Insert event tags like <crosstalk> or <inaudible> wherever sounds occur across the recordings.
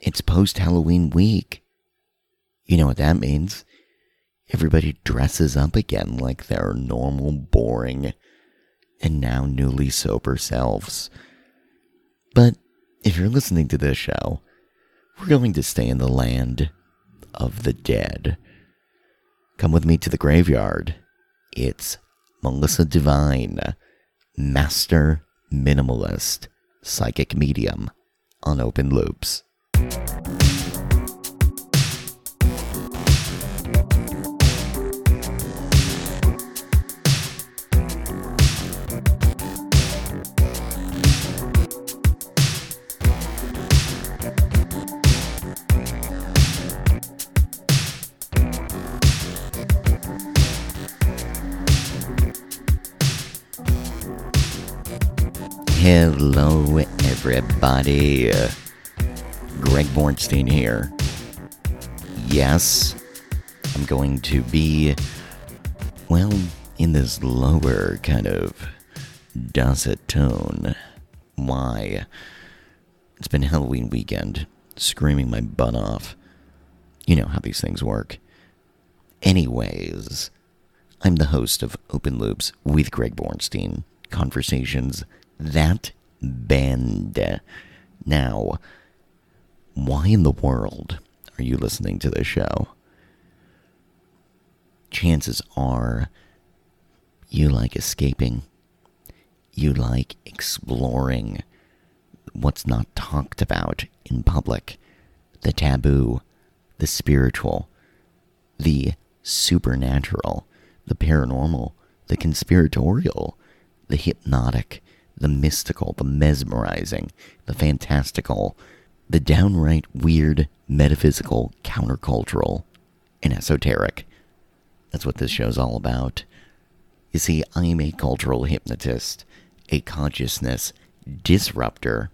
It's post Halloween week. You know what that means? Everybody dresses up again like their normal, boring, and now newly sober selves. But if you're listening to this show, we're going to stay in the land of the dead. Come with me to the graveyard. It's Melissa Divine, Master Minimalist, Psychic Medium on Open Loops. Hello, everybody. Greg Bornstein here. Yes, I'm going to be, well, in this lower kind of dulcet tone. Why? It's been Halloween weekend, screaming my butt off. You know how these things work. Anyways, I'm the host of Open Loops with Greg Bornstein. Conversations that bend. Now, why in the world are you listening to this show? Chances are you like escaping. You like exploring what's not talked about in public, the taboo, the spiritual, the supernatural, the paranormal, the conspiratorial, the hypnotic, the mystical, the mesmerizing, the fantastical, the downright weird, metaphysical, countercultural, and esoteric. That's what this show's all about. You see, I'm a cultural hypnotist, a consciousness disruptor,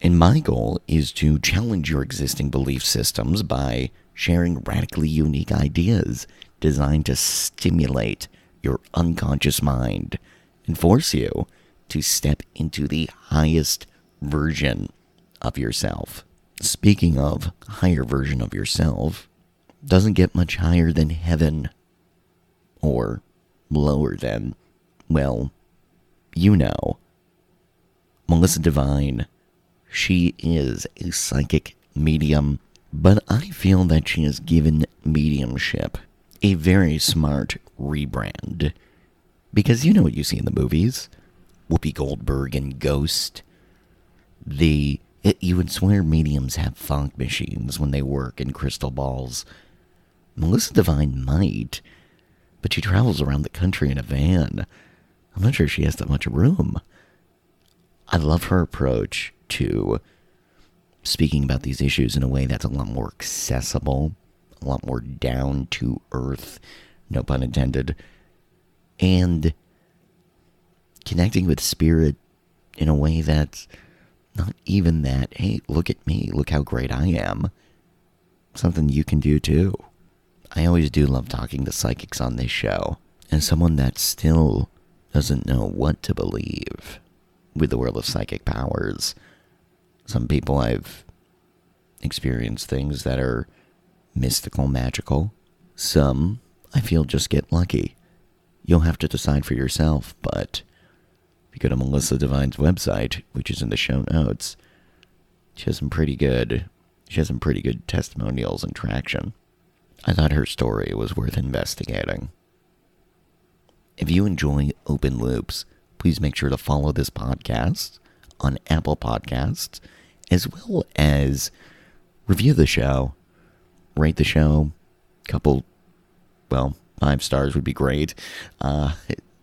and my goal is to challenge your existing belief systems by sharing radically unique ideas designed to stimulate your unconscious mind and force you to step into the highest version of yourself. Speaking of higher version of yourself, doesn't get much higher than heaven or lower than, well, you know. Melissa Divine, she is a psychic medium, but I feel that she has given mediumship a very smart rebrand. Because you know what you see in the movies Whoopi Goldberg and Ghost. The it, you would swear mediums have funk machines when they work in crystal balls. Melissa Divine might, but she travels around the country in a van. I'm not sure she has that much room. I love her approach to speaking about these issues in a way that's a lot more accessible, a lot more down to earth, no pun intended, and connecting with spirit in a way that's not even that, hey, look at me, look how great I am. Something you can do too. I always do love talking to psychics on this show, and someone that still doesn't know what to believe with the world of psychic powers. Some people I've experienced things that are mystical, magical. Some I feel just get lucky. You'll have to decide for yourself, but you go to Melissa Divine's website, which is in the show notes, she has some pretty good she has some pretty good testimonials and traction. I thought her story was worth investigating. If you enjoy open loops, please make sure to follow this podcast on Apple Podcasts, as well as review the show, rate the show, couple, well, five stars would be great. Uh,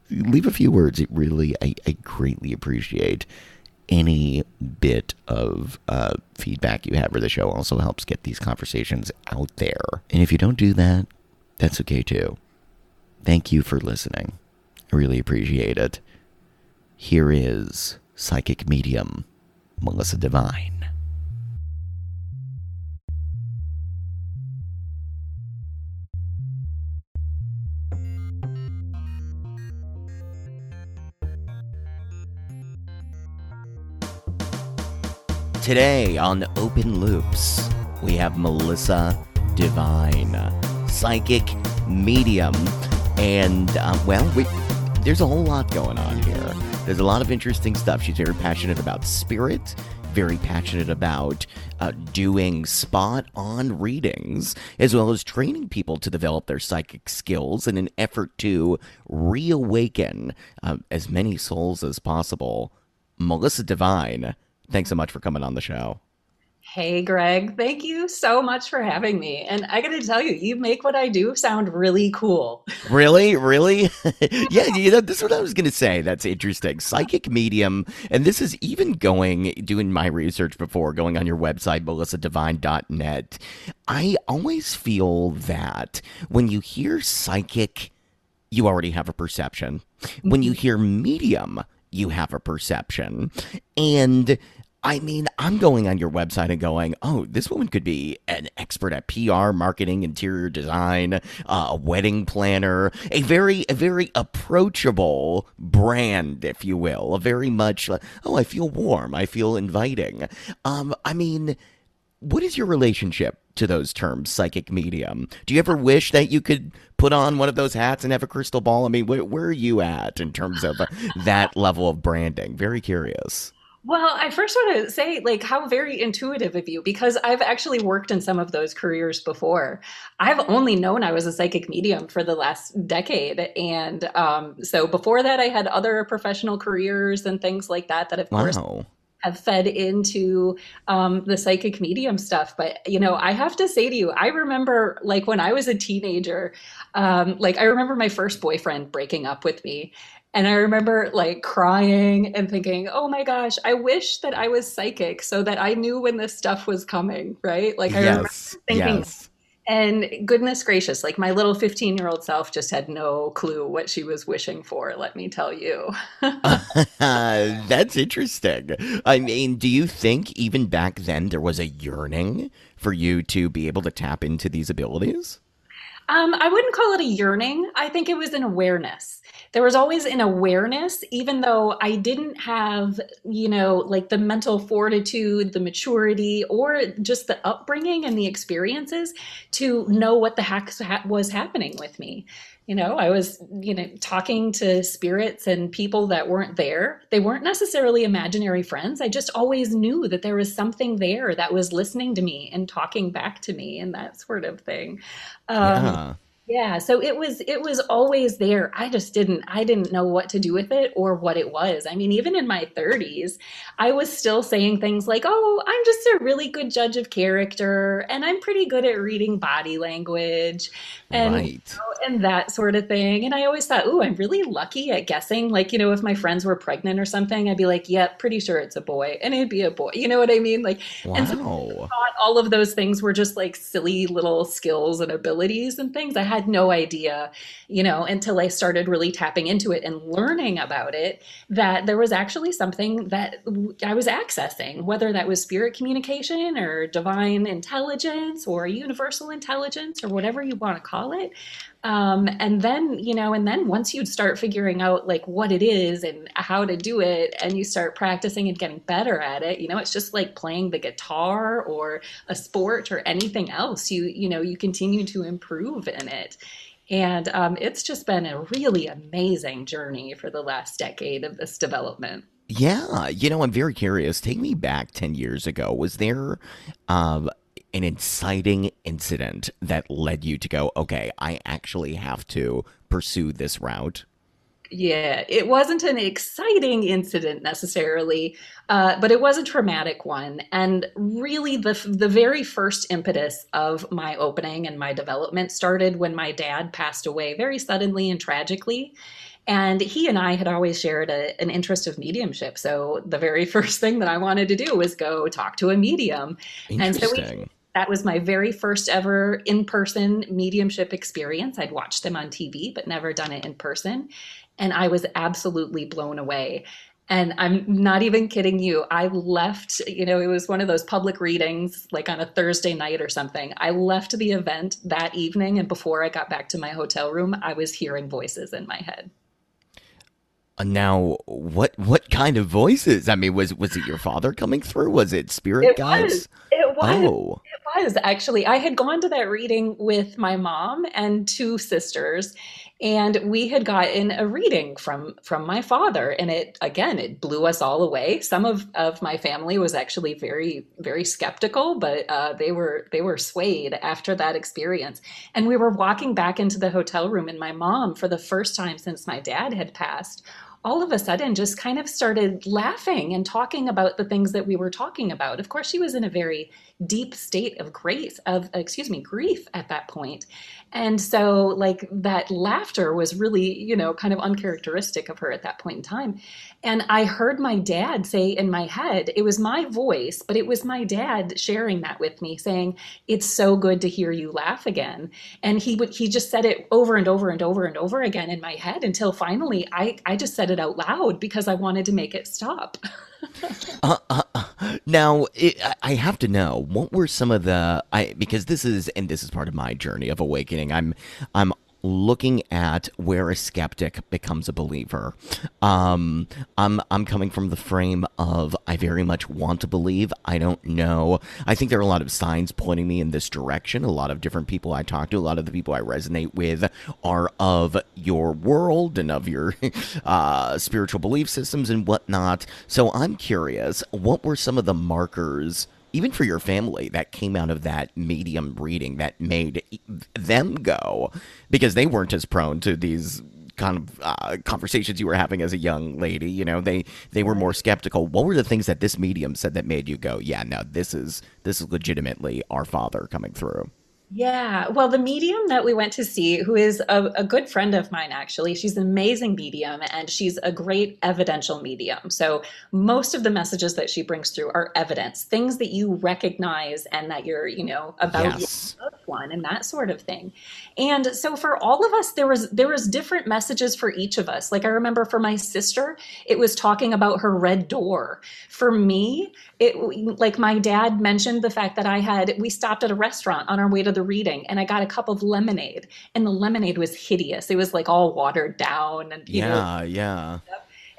leave a few words. It really, I, I greatly appreciate any bit of uh, feedback you have for the show. Also helps get these conversations out there. And if you don't do that, that's okay too. Thank you for listening. I really appreciate it. Here is psychic medium Melissa Divine. Today on Open Loops, we have Melissa Divine, psychic medium. And, uh, well, we, there's a whole lot going on here. There's a lot of interesting stuff. She's very passionate about spirit, very passionate about uh, doing spot on readings, as well as training people to develop their psychic skills in an effort to reawaken uh, as many souls as possible. Melissa Divine, thanks so much for coming on the show. Hey, Greg, thank you so much for having me. And I got to tell you, you make what I do sound really cool. Really? Really? <laughs> yeah, you know, this is what I was going to say. That's interesting. Psychic medium. And this is even going, doing my research before, going on your website, melissadivine.net. I always feel that when you hear psychic, you already have a perception. When you mm-hmm. hear medium, you have a perception. And I mean, I'm going on your website and going, oh, this woman could be an expert at PR, marketing, interior design, uh, a wedding planner, a very, a very approachable brand, if you will, a very much, like, oh, I feel warm, I feel inviting. Um, I mean, what is your relationship to those terms, psychic medium? Do you ever wish that you could put on one of those hats and have a crystal ball? I mean, where, where are you at in terms of that level of branding? Very curious. Well, I first want to say, like, how very intuitive of you, because I've actually worked in some of those careers before. I've only known I was a psychic medium for the last decade. And um, so before that, I had other professional careers and things like that, that of wow. course have fed into um, the psychic medium stuff. But, you know, I have to say to you, I remember like when I was a teenager, um, like I remember my first boyfriend breaking up with me. And I remember like crying and thinking, oh my gosh, I wish that I was psychic so that I knew when this stuff was coming, right? Like I yes, remember thinking, yes. and goodness gracious, like my little 15 year old self just had no clue what she was wishing for, let me tell you. uh, <laughs> that's interesting. I mean, do you think even back then there was a yearning for you to be able to tap into these abilities? Um, I wouldn't call it a yearning. I think it was an awareness there was always an awareness, even though I didn't have, you know, like the mental fortitude, the maturity, or just the upbringing and the experiences to know what the heck was happening with me. You know, I was, you know, talking to spirits and people that weren't there. They weren't necessarily imaginary friends. I just always knew that there was something there that was listening to me and talking back to me and that sort of thing. Um, yeah yeah, so it was it was always there. I just didn't I didn't know what to do with it or what it was. I mean, even in my 30s, I was still saying things like, "Oh, I'm just a really good judge of character and I'm pretty good at reading body language." And right. you know, and that sort of thing. And I always thought, "Oh, I'm really lucky at guessing." Like, you know, if my friends were pregnant or something, I'd be like, "Yep, yeah, pretty sure it's a boy." And it'd be a boy. You know what I mean? Like wow. and so I thought all of those things were just like silly little skills and abilities and things. I had no idea, you know, until I started really tapping into it and learning about it, that there was actually something that I was accessing, whether that was spirit communication or divine intelligence or universal intelligence or whatever you want to call it. Um, and then, you know, and then once you start figuring out like what it is and how to do it, and you start practicing and getting better at it, you know, it's just like playing the guitar or a sport or anything else. You, you know, you continue to improve in it. And um, it's just been a really amazing journey for the last decade of this development. Yeah, you know, I'm very curious. Take me back 10 years ago. Was there um, an inciting incident that led you to go, okay, I actually have to pursue this route? Yeah, it wasn't an exciting incident necessarily, uh, but it was a traumatic one. And really, the the very first impetus of my opening and my development started when my dad passed away very suddenly and tragically. And he and I had always shared a, an interest of mediumship. So the very <laughs> first thing that I wanted to do was go talk to a medium. And so we that was my very first ever in person mediumship experience. I'd watched them on TV, but never done it in person. And I was absolutely blown away. And I'm not even kidding you. I left, you know, it was one of those public readings, like on a Thursday night or something. I left the event that evening. And before I got back to my hotel room, I was hearing voices in my head. Uh, now, what what kind of voices? I mean, was was it your father coming through? Was it spirit it guides? Was. It It was. Oh. It was actually. I had gone to that reading with my mom and two sisters, and we had gotten a reading from from my father and it again it blew us all away some of of my family was actually very very skeptical but uh, they were they were swayed after that experience and we were walking back into the hotel room and my mom for the first time since my dad had passed all of a sudden just kind of started laughing and talking about the things that we were talking about. Of course, she was in a very deep state of grief of excuse me grief at that point. And so like that laughter was really you know kind of uncharacteristic of her at that point in time. And i heard my dad say in my head it was my voice but it was my dad sharing that with me saying it's so good to hear you laugh again. And he would he just said it over and over and over and over again in my head until finally i i just said it out loud because i wanted to make it stop <laughs> uh, uh, uh, now, it, I have to know what were some of the I because this is and this is part of my journey of awakening. I'm I'm looking at where a skeptic becomes a believer. Um, I'm I'm coming from the frame of I very much want to believe. I don't know. I think there are a lot of signs pointing me in this direction. A lot of different people I talk to, a lot of the people I resonate with are of your world and of your <laughs> uh, spiritual belief systems and whatnot. So I'm curious, what were some of the markers? Even for your family that came out of that medium reading that made them go because they weren't as prone to these kind of uh, conversations you were having as a young lady you know? They they were more skeptical. What were the things that this medium said that made you go yeah no this is this is legitimately our father coming through yeah. Well, the medium that we went to see, who is a, a, good friend of mine, actually, she's an amazing medium and she's a great evidential medium. So, most of the messages that she brings through are evidence, things that you recognize and that you're, you know, about yes. your loved one and that sort of thing. And so, for all of us, there was there was different messages for each of us. Like I remember for my sister, it was talking about her red door. For me, it like my dad mentioned the fact that I had we stopped at a restaurant on our way to the reading and I got a cup of lemonade and the lemonade was hideous. It was like all watered down and yeah, know, yeah.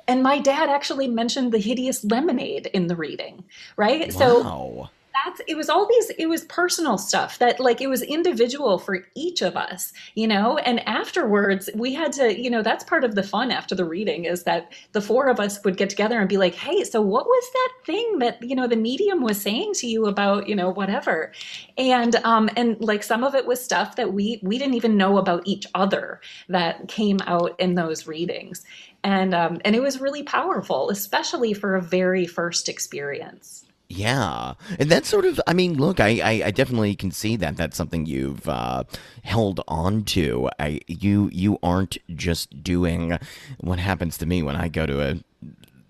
And my dad actually mentioned the hideous lemonade in the reading, right? Wow. So that's it was all these it was personal stuff that like it was individual for each of us you know? And afterwards we had to you know that's part of the fun after the reading is that the four of us would get together and be like hey so what was that thing that you know the medium was saying to you about you know whatever? And um and like some of it was stuff that we we didn't even know about each other that came out in those readings. And um and it was really powerful especially for a very first experience yeah, and that's sort of. I mean, look, I, I, I definitely can see that. That's something you've uh, held on to. I you you aren't just doing what happens to me when I go to a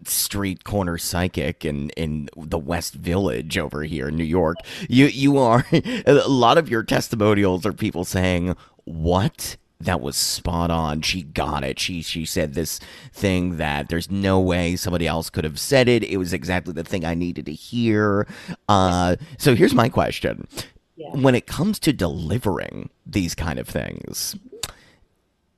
street corner psychic in in the West Village over here in New York. You you are <laughs> a lot of your testimonials are people saying, "What that was spot on. She got it. She she said this thing that there's no way somebody else could have said it. It was exactly the thing I needed to hear. Uh, so here's my question: yeah. When it comes to delivering these kind of things,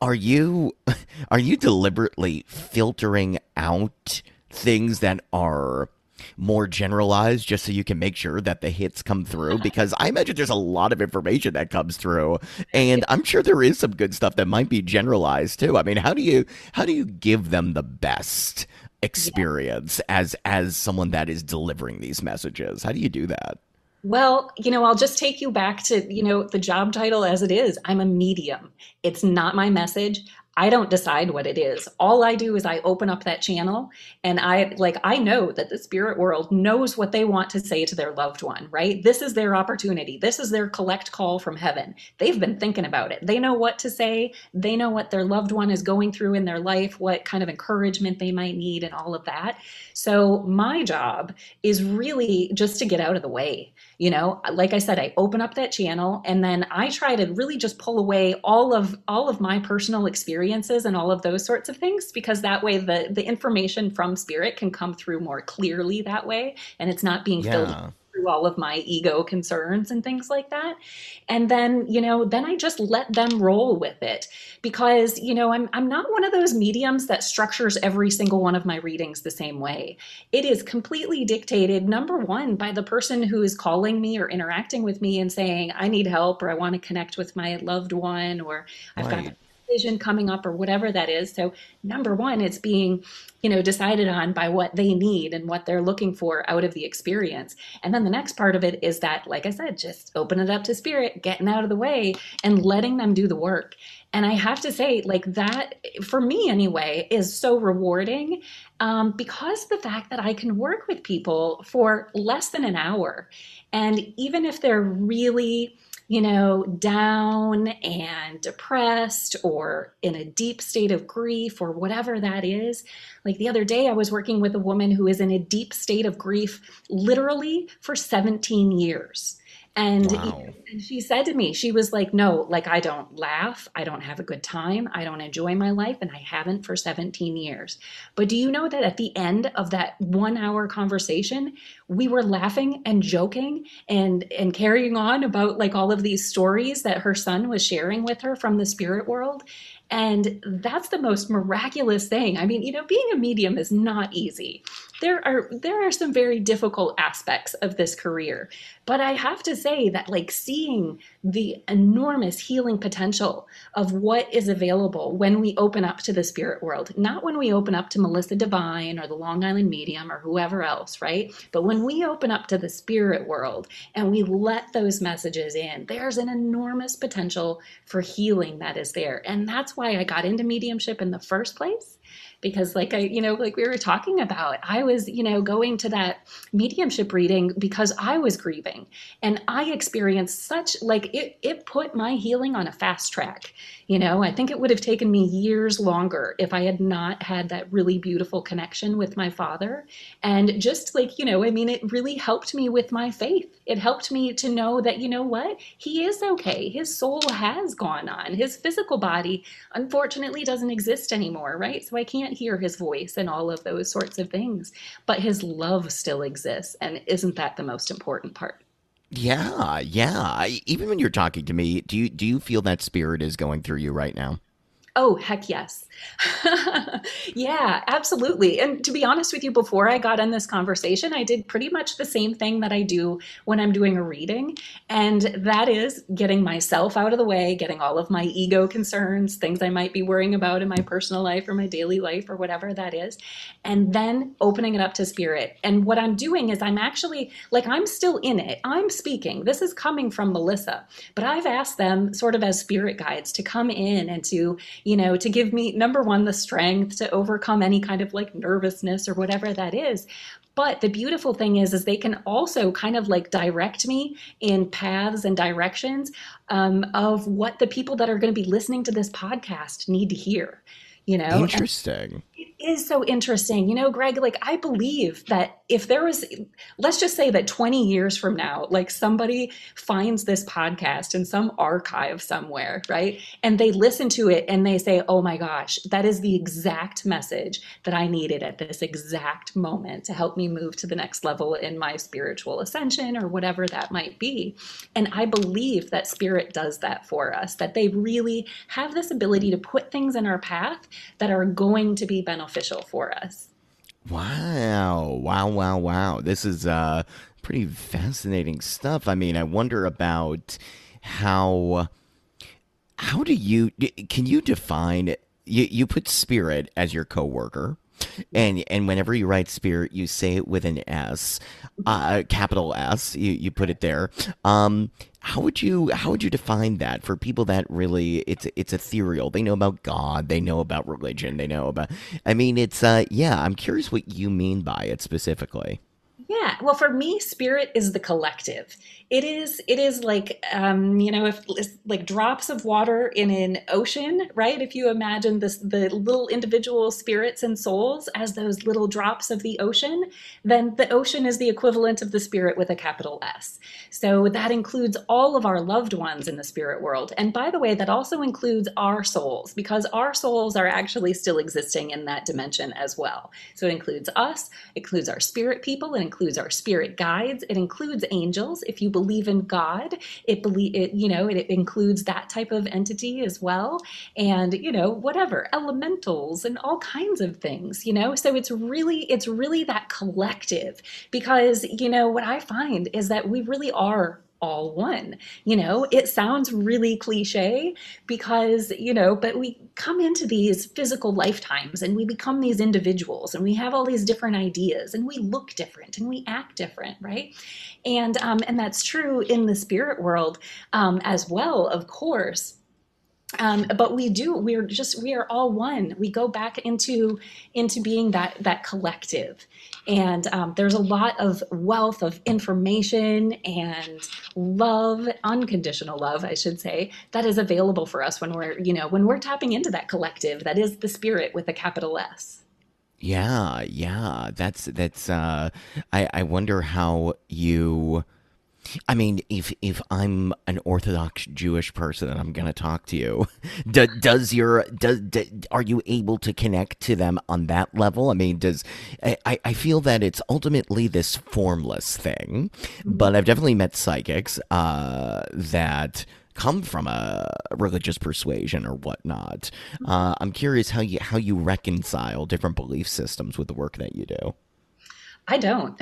are you <laughs> are you deliberately filtering out things that are more generalized just so you can make sure that the hits come through uh-huh. because I imagine there's a lot of information that comes through and I'm sure there is some good stuff that might be generalized too. I mean, how do you how do you give them the best experience yeah. as as someone that is delivering these messages? How do you do that? Well, you know, I'll just take you back to, you know, the job title as it is. I'm a medium. It's not my message. I don't decide what it is. All I do is I open up that channel and I like I know that the spirit world knows what they want to say to their loved one, right? This is their opportunity. This is their collect call from heaven. They've been thinking about it. They know what to say. They know what their loved one is going through in their life, what kind of encouragement they might need and all of that. So my job is really just to get out of the way. You know, like I said, I open up that channel and then I try to really just pull away all of all of my personal experiences and all of those sorts of things because that way the the information from spirit can come through more clearly that way and it's not being yeah. filled all of my ego concerns and things like that. And then, you know, then I just let them roll with it because, you know, I'm I'm not one of those mediums that structures every single one of my readings the same way. It is completely dictated number 1 by the person who is calling me or interacting with me and saying, "I need help," or "I want to connect with my loved one," or "I've right. got vision coming up or whatever that is. So number one, it's being, you know, decided on by what they need and what they're looking for out of the experience. And then the next part of it is that, like I said, just open it up to spirit, getting out of the way and letting them do the work. And I have to say, like that, for me anyway, is so rewarding um, because the fact that I can work with people for less than an hour. And even if they're really, you know, down and depressed or in a deep state of grief or whatever that is. Like the other day, I was working with a woman who is in a deep state of grief literally for 17 years. And, wow. and she said to me, she was like, No, like I don't laugh. I don't have a good time. I don't enjoy my life. And I haven't for 17 years. But do you know that at the end of that one hour conversation, we were laughing and joking and, and carrying on about like all of these stories that her son was sharing with her from the spirit world. And that's the most miraculous thing. I mean, you know, being a medium is not easy. There are there are some very difficult aspects of this career. But I have to say that like seeing the enormous healing potential of what is available when we open up to the spirit world, not when we open up to Melissa Divine or the Long Island Medium or whoever else, right? But when we open up to the spirit world and we let those messages in, there's an enormous potential for healing that is there. And that's why I got into mediumship in the first place because like i you know like we were talking about i was you know going to that mediumship reading because i was grieving. And i experienced such like it it put my healing on a fast track you know? I think it would have taken me years longer if i had not had that really beautiful connection with my father. And just like you know i mean it really helped me with my faith. It helped me to know that you know what? He is okay. His soul has gone on. His physical body unfortunately doesn't exist anymore right? So i can't hear his voice and all of those sorts of things, but his love still exists. And isn't that the most important part? Yeah, yeah. Even when you're talking to me, do you do you feel that spirit is going through you right now? Oh, heck yes. <laughs> yeah, absolutely. And to be honest with you, before I got in this conversation, I did pretty much the same thing that I do when I'm doing a reading. And that is getting myself out of the way, getting all of my ego concerns, things I might be worrying about in my personal life or my daily life or whatever that is, and then opening it up to spirit. And what I'm doing is I'm actually, like, I'm still in it. I'm speaking. This is coming from Melissa, but I've asked them, sort of as spirit guides, to come in and to, you know, to give me number one, the strength to overcome any kind of like nervousness or whatever that is. But the beautiful thing is, is they can also kind of like direct me in paths and directions um, of what the people that are going to be listening to this podcast need to hear you know interesting it is so interesting. You know greg like i believe that if there was let's just say that 20 years from now like somebody finds this podcast in some archive somewhere right? And they listen to it and they say oh my gosh that is the exact message that i needed at this exact moment to help me move to the next level in my spiritual ascension or whatever that might be. And i believe that spirit does that for us that they really have this ability to put things in our path that are going to be beneficial for us. Wow. Wow, wow, wow. This is uh pretty fascinating stuff. I mean, I wonder about how how do you can you define you you put spirit as your coworker and and whenever you write spirit you say it with an s uh, capital s you, you put it there um how would you how would you define that for people that really it's it's ethereal they know about god they know about religion they know about i mean it's uh yeah i'm curious what you mean by it specifically yeah. Well, for me, spirit is the collective. It is it is like um, you know if like drops of water in an ocean right? If you imagine this the little individual spirits and souls as those little drops of the ocean then the ocean is the equivalent of the spirit with a capital s. So that includes all of our loved ones in the spirit world. And by the way that also includes our souls because our souls are actually still existing in that dimension as well. So it includes us it includes our spirit people it includes our spirit guides it includes angels. If you believe in God, it believe it, you know, it, it includes that type of entity as well. And, you know, whatever, elementals and all kinds of things, you know. So it's really, it's really that collective because, you know, what I find is that we really are all one. You know, it sounds really cliche because, you know, but we come into these physical lifetimes and we become these individuals and we have all these different ideas and we look different and we act different, right? And um, and that's true in the spirit world um, as well, of course. Um, but we do we're just we are all one. We go back into into being that that collective. And um, there's a lot of wealth of information and love unconditional love i should say that is available for us when we're you know when we're tapping into that collective that is the spirit with a capital s yeah yeah that's that's uh i i wonder how you I mean, if if I'm an Orthodox Jewish person and I'm going to talk to you, <laughs> do, does your does do, are you able to connect to them on that level? I mean, does I I feel that it's ultimately this formless thing, but I've definitely met psychics uh, that come from a religious persuasion or whatnot. Uh, I'm curious how you how you reconcile different belief systems with the work that you do. I don't.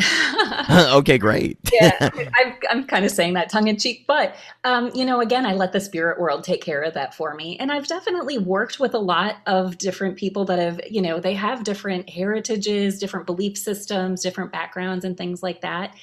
<laughs> <laughs> okay, great. yeah, <laughs> I'm, I'm kind of saying that tongue in cheek, but um, you know, again, I let the spirit world take care of that for me, and I've definitely worked with a lot of different people that have, you know, they have different heritages, different belief systems, different backgrounds, and things like that,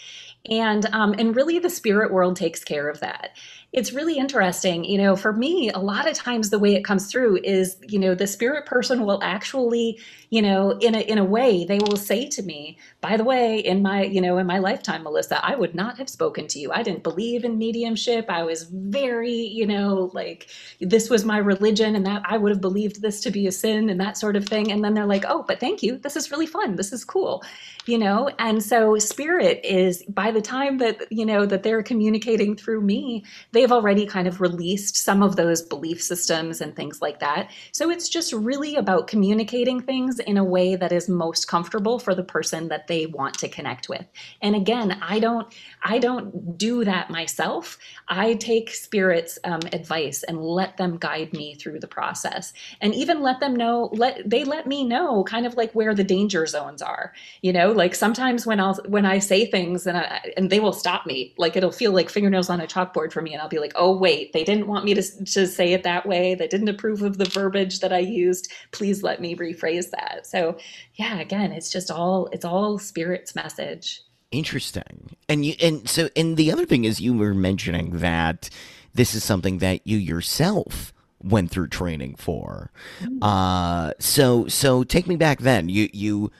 and um, and really, the spirit world takes care of that it's really interesting. You know, for me, a lot of times the way it comes through is, you know, the spirit person will actually, you know, in a in a way, they will say to me, by the way, in my, you know, in my lifetime, Melissa, I would not have spoken to you. I didn't believe in mediumship. I was very, you know, like this was my religion and that I would have believed this to be a sin and that sort of thing. And then they're like, oh, but thank you. This is really fun. This is cool. You know, and so spirit is by the time that, you know, that they're communicating through me, they they've already kind of released some of those belief systems and things like that. So it's just really about communicating things in a way that is most comfortable for the person that they want to connect with. And again, I don't I don't do that myself. I take spirits um, advice and let them guide me through the process, and even let them know. Let they let me know kind of like where the danger zones are. You know, like sometimes when I'll when I say things and I, and they will stop me, like it'll feel like fingernails on a chalkboard for me, and I'll be like, oh, wait, they didn't want me to, to say it that way. They didn't approve of the verbiage that I used. Please let me rephrase that. So, yeah, again, it's just all, it's all spirit's message. Interesting. And you, and so, and the other thing is you were mentioning that this is something that you yourself went through training for. Mm-hmm. Uh, so, so take me back then. You, you,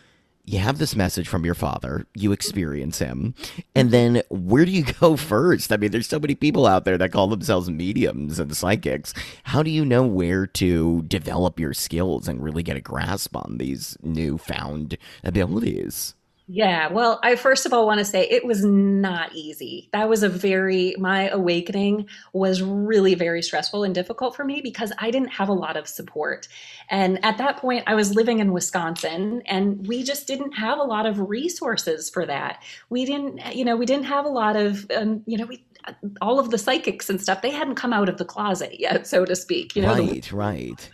you have this message from your father, you experience him, and mm-hmm. then where do you go <laughs> first? I mean, there's so many people out there that call themselves mediums and psychics. How do you know where to develop your skills and really get a grasp on these newfound abilities? Yeah, well, I first of all want to say it was not easy. That was a very, my awakening was really very stressful and difficult for me because I didn't have a lot of support. And at that point, I was living in Wisconsin and we just didn't have a lot of resources for that. We didn't, you know, we didn't have a lot of, um, you know, we, all of the psychics and stuff, they hadn't come out of the closet yet, so to speak. You know, right, the, right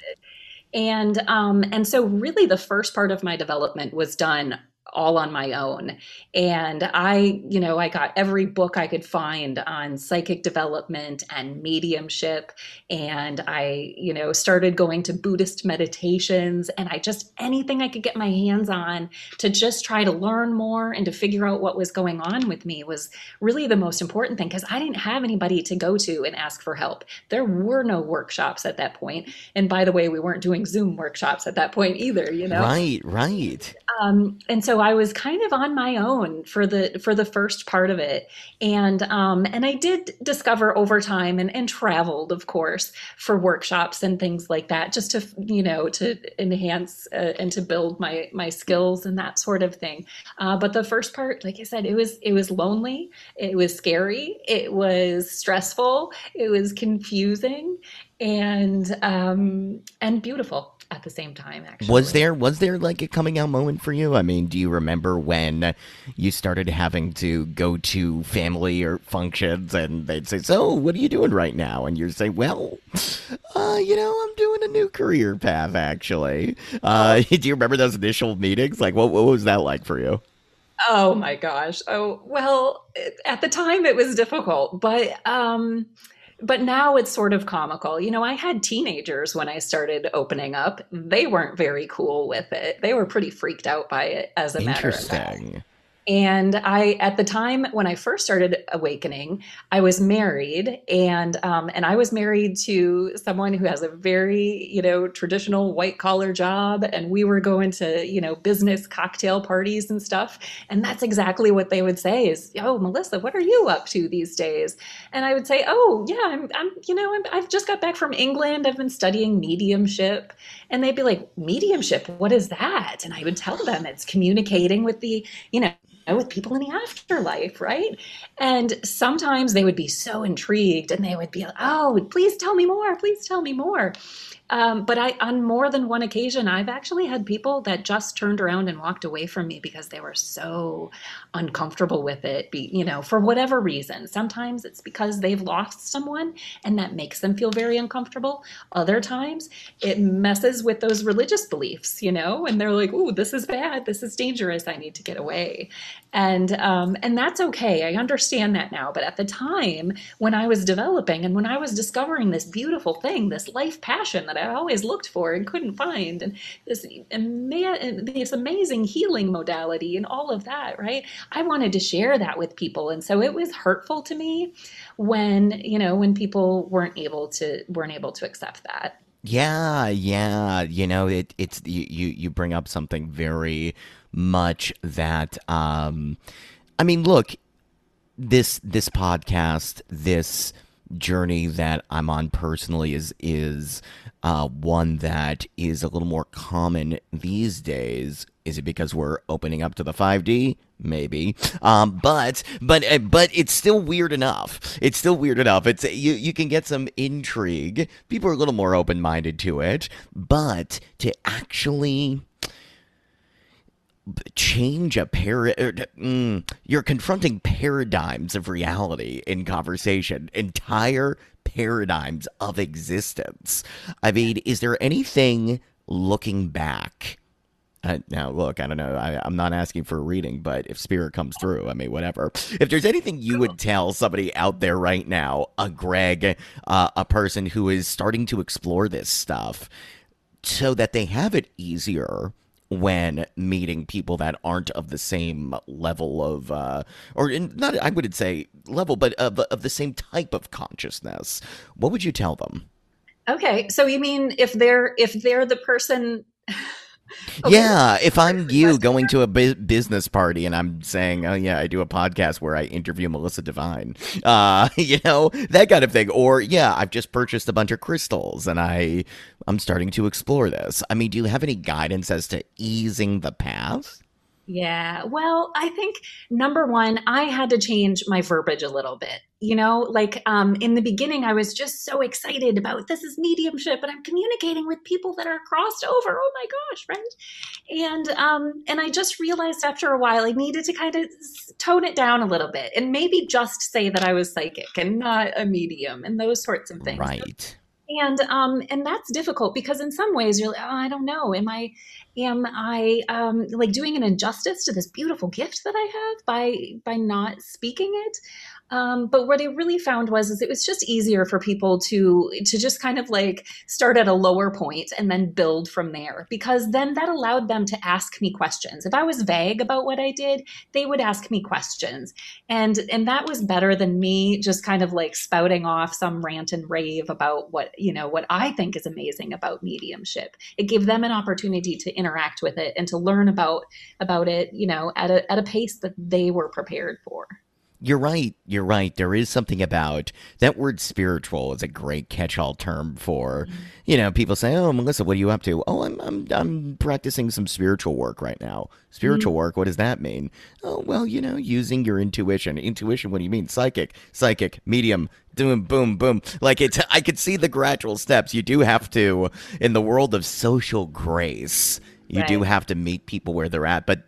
and um, and so really the first part of my development was done all on my own. And I, you know, I got every book I could find on psychic development and mediumship. And I, you know, started going to Buddhist meditations and I just anything I could get my hands on to just try to learn more and to figure out what was going on with me was really the most important thing because I didn't have anybody to go to and ask for help. There were no workshops at that point. And by the way, we weren't doing Zoom workshops at that point either, you know? Right, right. Um, and so so I was kind of on my own for the for the first part of it, and um, and I did discover over time and and traveled, of course, for workshops and things like that, just to you know to enhance uh, and to build my my skills and that sort of thing. Uh, but the first part, like I said, it was it was lonely, it was scary, it was stressful, it was confusing, and um, and beautiful at the same time actually. Was there was there like a coming out moment for you? I mean do you remember when you started having to go to family or functions and they'd say so what are you doing right now? And you'd say well uh, you know i'm doing a new career path actually. Uh, <laughs> do you remember those initial meetings? Like what, what was that like for you? Oh my gosh. Oh well at the time it was difficult but um but now it's sort of comical. You know, I had teenagers when I started opening up. They weren't very cool with it. They were pretty freaked out by it as a matter of fact. And I, at the time when I first started awakening, I was married, and um, and I was married to someone who has a very you know traditional white collar job, and we were going to you know business cocktail parties and stuff, and that's exactly what they would say is, "Oh, Melissa, what are you up to these days?" And I would say, "Oh, yeah, I'm, I'm you know, I'm, I've just got back from England. I've been studying mediumship," and they'd be like, "Mediumship? What is that?" And I would tell them it's communicating with the you know with people in the afterlife, right? And sometimes they would be so intrigued and they would be like, oh, please tell me more, please tell me more. Um, but I, on more than one occasion, I've actually had people that just turned around and walked away from me because they were so uncomfortable with it. Be, you know, for whatever reason. Sometimes it's because they've lost someone, and that makes them feel very uncomfortable. Other times, it messes with those religious beliefs. You know, and they're like, "Ooh, this is bad. This is dangerous. I need to get away." And um, and that's okay. I understand that now. But at the time when I was developing and when I was discovering this beautiful thing, this life passion that I always looked for and couldn't find, and this this amazing healing modality and all of that, right? I wanted to share that with people, and so it was hurtful to me when you know when people weren't able to weren't able to accept that. Yeah, yeah. You know, it, it's you you bring up something very much that um I mean, look, this this podcast, this journey that I'm on personally is is uh, one that is a little more common these days. Is it because we're opening up to the 5D? Maybe, um, but but uh, but it's still weird enough. It's still weird enough. It's you you can get some intrigue. People are a little more open minded to it, but to actually change a par er, mm, you're confronting paradigms of reality in conversation entire paradigms of existence. I mean is there anything looking back uh, now look i don't know I, i'm not asking for a reading but if spirit comes through i mean whatever. If there's anything you would tell somebody out there right now a greg uh, a person who is starting to explore this stuff so that they have it easier when meeting people that aren't of the same level of uh or in, not I wouldn't say level but of, of the same type of consciousness. What would you tell them? Okay so you mean if they're if they're the person <laughs> Okay. Yeah, if I'm you going to a bu- business party and I'm saying, "Oh yeah, I do a podcast where I interview Melissa Divine," <laughs> uh, <laughs> you know that kind of thing, or yeah, I've just purchased a bunch of crystals and I I'm starting to explore this. I mean, do you have any guidance as to easing the path? Yeah. Well, I think number one, I had to change my verbiage a little bit. You know, like um, in the beginning, I was just so excited about this is mediumship, and I'm communicating with people that are crossed over. Oh my gosh, right? And um, and I just realized after a while I needed to kind of tone it down a little bit and maybe just say that I was psychic and not a medium and those sorts of things. Right and um and that's difficult because in some ways you're like oh i don't know am i am i um like doing an injustice to this beautiful gift that i have by by not speaking it Um, but what I really found was is it was just easier for people to to just kind of like start at a lower point and then build from there because then that allowed them to ask me questions. If I was vague about what I did, they would ask me questions. And and that was better than me just kind of like spouting off some rant and rave about what, you know, what I think is amazing about mediumship. It gave them an opportunity to interact with it and to learn about about it, you know, at a at a pace that they were prepared for. You're right. You're right. There is something about that word spiritual is a great catch-all term for, mm-hmm. you know, people say, "Oh, Melissa, what are you up to?" "Oh, I'm I'm I'm practicing some spiritual work right now." Spiritual mm-hmm. work, what does that mean? "Oh, well, you know, using your intuition." Intuition, what do you mean? Psychic, psychic, medium, doing boom boom. Like it's I could see the gradual steps. You do have to in the world of social grace. You right. do have to meet people where they're at, but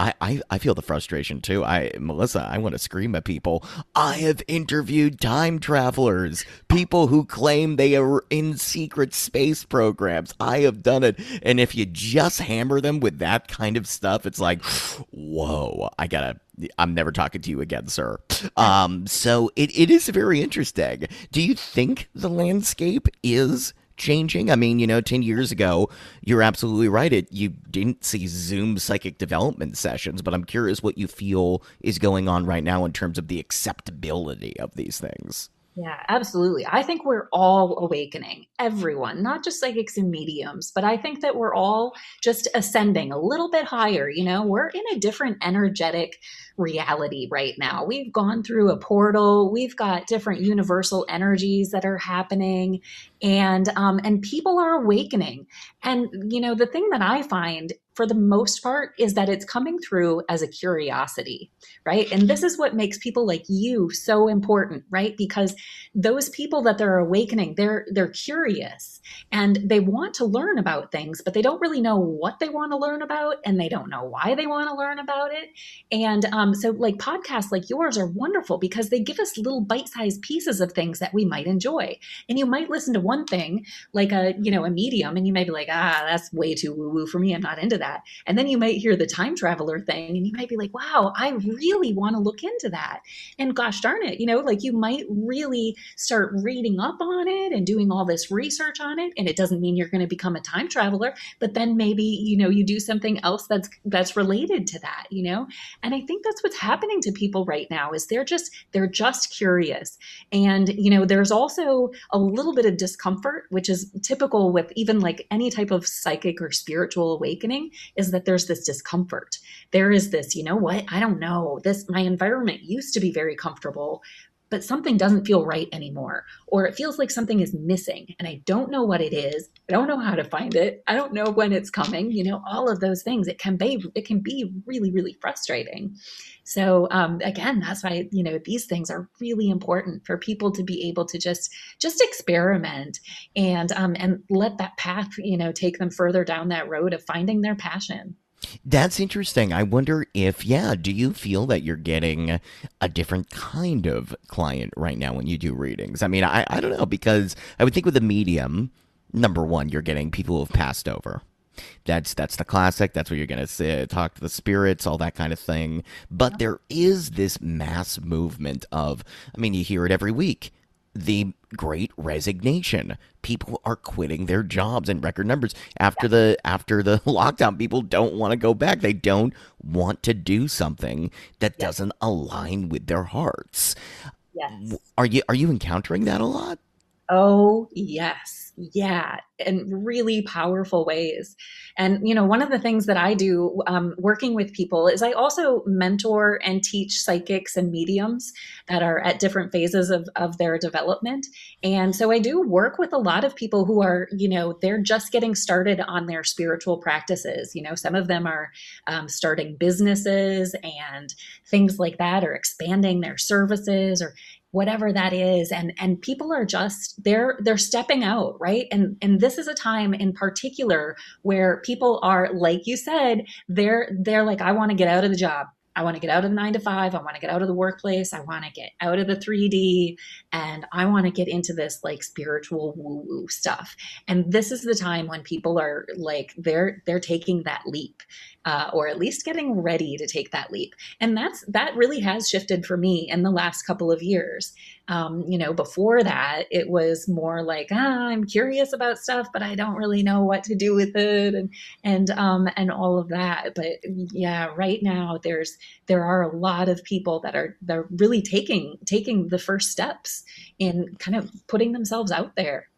I, I, I feel the frustration too. I Melissa, I want to scream at people. I have interviewed time travelers, people who claim they are in secret space programs. I have done it. And if you just hammer them with that kind of stuff, it's like, whoa, I gotta I'm never talking to you again, sir. Um, so it, it is very interesting. Do you think the landscape is changing? I mean, you know, 10 years ago, you're absolutely right. It you didn't see Zoom psychic development sessions, but I'm curious what you feel is going on right now in terms of the acceptability of these things. Yeah, absolutely. I think we're all awakening, everyone, not just psychics and mediums, but I think that we're all just ascending a little bit higher. You know, we're in a different energetic reality right now. We've gone through a portal. We've got different universal energies that are happening, and um, and people are awakening. And you know, the thing that I find for the most part is that it's coming through as a curiosity, right? And this is what makes people like you so important, right? Because those people that they're awakening, they're they're curious and they want to learn about things, but they don't really know what they want to learn about and they don't know why they want to learn about it. And um, so like podcasts like yours are wonderful because they give us little bite-sized pieces of things that we might enjoy. And you might listen to one thing like a, you know, a medium and you may be like, ah, that's way too woo-woo for me. I'm not into that that. And then you might hear the time traveler thing and you might be like, wow, I really want to look into that. And gosh darn it, you know, like you might really start reading up on it and doing all this research on it. And it doesn't mean you're going to become a time traveler, but then maybe, you know, you do something else that's that's related to that, you know? And I think that's what's happening to people right now is they're just they're just curious. And, you know, there's also a little bit of discomfort, which is typical with even like any type of psychic or spiritual awakening is that there's this discomfort. There is this, you know what? I don't know. This, my environment used to be very comfortable, but something doesn't feel right anymore, or it feels like something is missing and I don't know what it is. I don't know how to find it. I don't know when it's coming. You know, all of those things. It can be it can be really really frustrating. So um, again, that's why you know these things are really important for people to be able to just just experiment and um, and let that path you know take them further down that road of finding their passion. That's interesting. I wonder if, yeah, do you feel that you're getting a different kind of client right now when you do readings? I mean, I, I don't know, because I would think with a medium, number one, you're getting people who have passed over. That's that's the classic. That's where you're going to talk to the spirits, all that kind of thing. But there is this mass movement of, I mean, you hear it every week the great resignation. People are quitting their jobs in record numbers after the after the <laughs> lockdown. People don't want to go back. They don't want to do something that doesn't align with their hearts. Yes. Are you are you encountering that a lot? Oh, yes. Yeah. In really powerful ways. And, you know, one of the things that I do um, working with people is I also mentor and teach psychics and mediums that are at different phases of, of their development. And so I do work with a lot of people who are, you know, they're just getting started on their spiritual practices. You know, some of them are um, starting businesses and things like that, or expanding their services, or whatever that is. And and people are just they're they're stepping out right? And and this is a time in particular where people are like you said they're they're like i want to get out of the job I want to get out of the nine to five. I want to get out of the workplace. I want to get out of the 3D and I want to get into this like spiritual woo woo stuff. And this is the time when people are like, they're, they're taking that leap uh, or at least getting ready to take that leap. And that's that really has shifted for me in the last couple of years. Um, you know, before that, it was more like ah, I'm curious about stuff, but I don't really know what to do with it, and and um, and all of that. But yeah, right now there's there are a lot of people that are they're really taking taking the first steps in kind of putting themselves out there.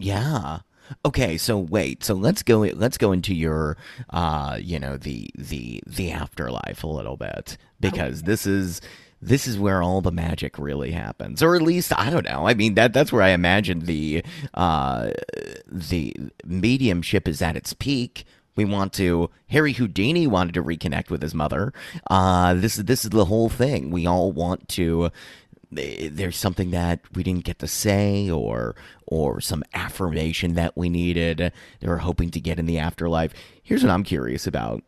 Yeah. Okay, so wait, so let's go let's go into your uh, you know, the the the afterlife a little bit because this is this is where all the magic really happens. Or at least i don't know. I mean that that's where i imagine the uh the mediumship is at its peak. We want to harry houdini wanted to reconnect with his mother. Uh this is this is the whole thing. We all want to there's something that we didn't get to say or or some affirmation that we needed. Were hoping to get in the afterlife. Here's what i'm curious about.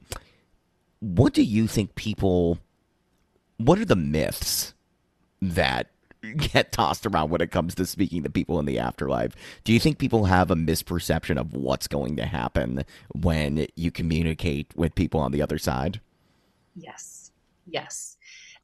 What do you think people what are the myths that <laughs> get tossed around when it comes to speaking to people in the afterlife? Do you think people have a misperception of what's going to happen when you communicate with people on the other side? Yes. Yes.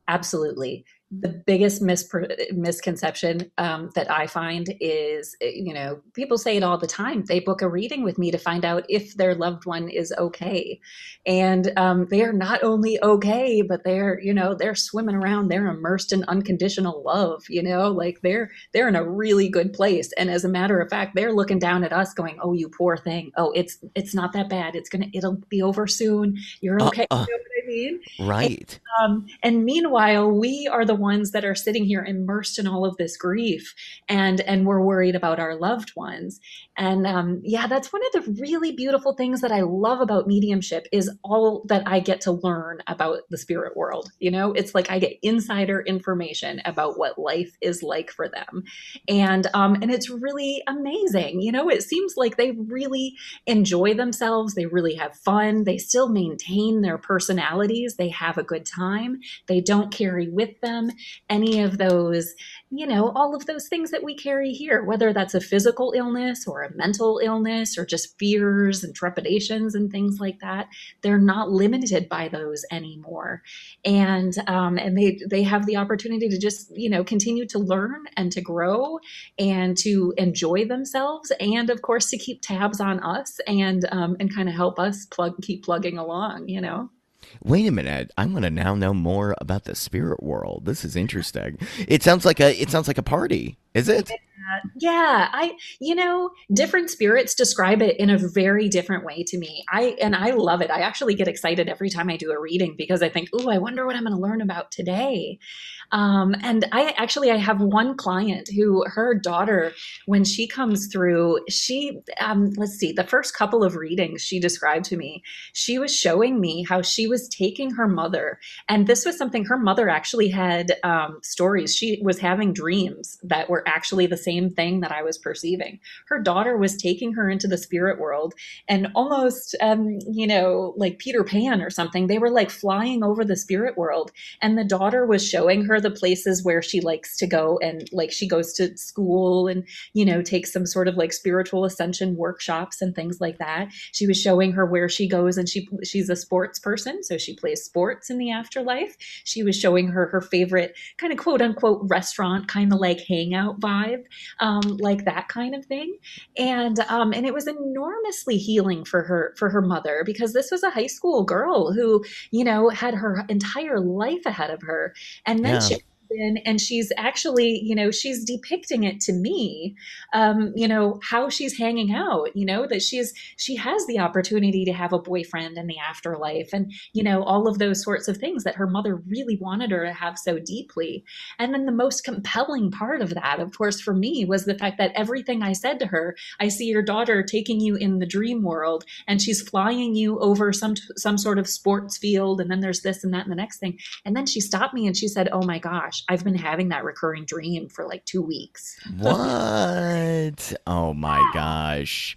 Absolutely the biggest misconception um, that I find is, eh, you know, people say it all the time. They book a reading with me to find out if their loved one is okay, and um, they are not only okay, but they're, you know, they're swimming around. They're immersed in unconditional love. You know, like they're they're in a really good place. And as a matter of fact, they're looking down at us, going, "Oh, you poor thing. Oh, it's it's not that bad. It's gonna it'll be over soon. You're okay." Uh, uh, you know I mean? Right. And, um, and meanwhile, we are the ones that are sitting here immersed in all of this grief and and we're worried about our loved ones and um, yeah that's one of the really beautiful things that i love about mediumship is all that i get to learn about the spirit world you know it's like i get insider information about what life is like for them and um, and it's really amazing you know it seems like they really enjoy themselves they really have fun they still maintain their they have a good time they don't carry with them any of those, you know, all of those things that we carry here, whether that's a physical illness or a mental illness or just fears and trepidations and things like that, they're not limited by those anymore. And um, and they they have the opportunity to just, you know, continue to learn and to grow and to enjoy themselves and of course to keep tabs on us and um, and kind of help us plug keep plugging along, you know. Wait a minute. I want to now know more about the spirit world. This is interesting. It sounds like a it sounds like a party. Is it? Yeah, I you know, different spirits describe it in a very different way to me. I and I love it. I actually get excited every time I do a reading because I think, "Oh, I wonder what I'm going to learn about today." Um, and I actually I have one client who her daughter, when she comes through, she um, let's see, the first couple of readings she described to me, she was showing me how she was taking her mother, and this was something her mother actually had um, stories. She was having dreams that were actually the same thing that I was perceiving. Her daughter was taking her into the spirit world, and almost, um, you know, like Peter Pan or something. They were like flying over the spirit world, and the daughter was showing her the places where she likes to go and like she goes to school and you know takes some sort of like spiritual ascension workshops and things like that she was showing her where she goes and she she's a sports person so she plays sports in the afterlife she was showing her her favorite kind of quote unquote restaurant kind of like hangout vibe um, like that kind of thing and um, and it was enormously healing for her for her mother because this was a high school girl who you know had her entire life ahead of her and then yeah. she and she's actually you know she's depicting it to me um you know how she's hanging out you know that she's she has the opportunity to have a boyfriend in the afterlife and you know all of those sorts of things that her mother really wanted her to have so deeply. And then the most compelling part of that of course for me was the fact that everything i said to her i see your daughter taking you in the dream world and she's flying you over some some sort of sports field and then there's this and that and the next thing. And then she stopped me and she said oh my gosh gosh, I've been having that recurring dream for like two weeks. What? oh my gosh.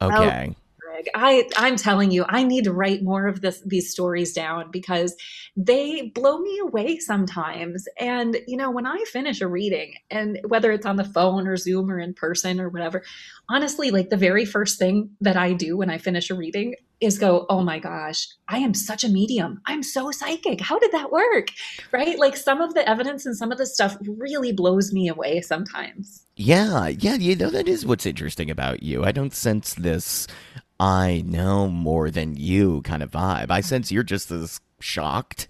Oh, okay. Greg. I I'm telling you, I need to write more of this these stories down because they blow me away sometimes. And you know, when I finish a reading, and whether it's on the phone or Zoom or in person or whatever, honestly, like the very first thing that I do when I finish a reading is go, oh my gosh, I am such a medium. I'm so psychic. How did that work? Right? Like some of the evidence and some of the stuff really blows me away sometimes. Yeah, yeah, you know, that is what's interesting about you. I don't sense this, I know more than you kind of vibe. I sense you're just as shocked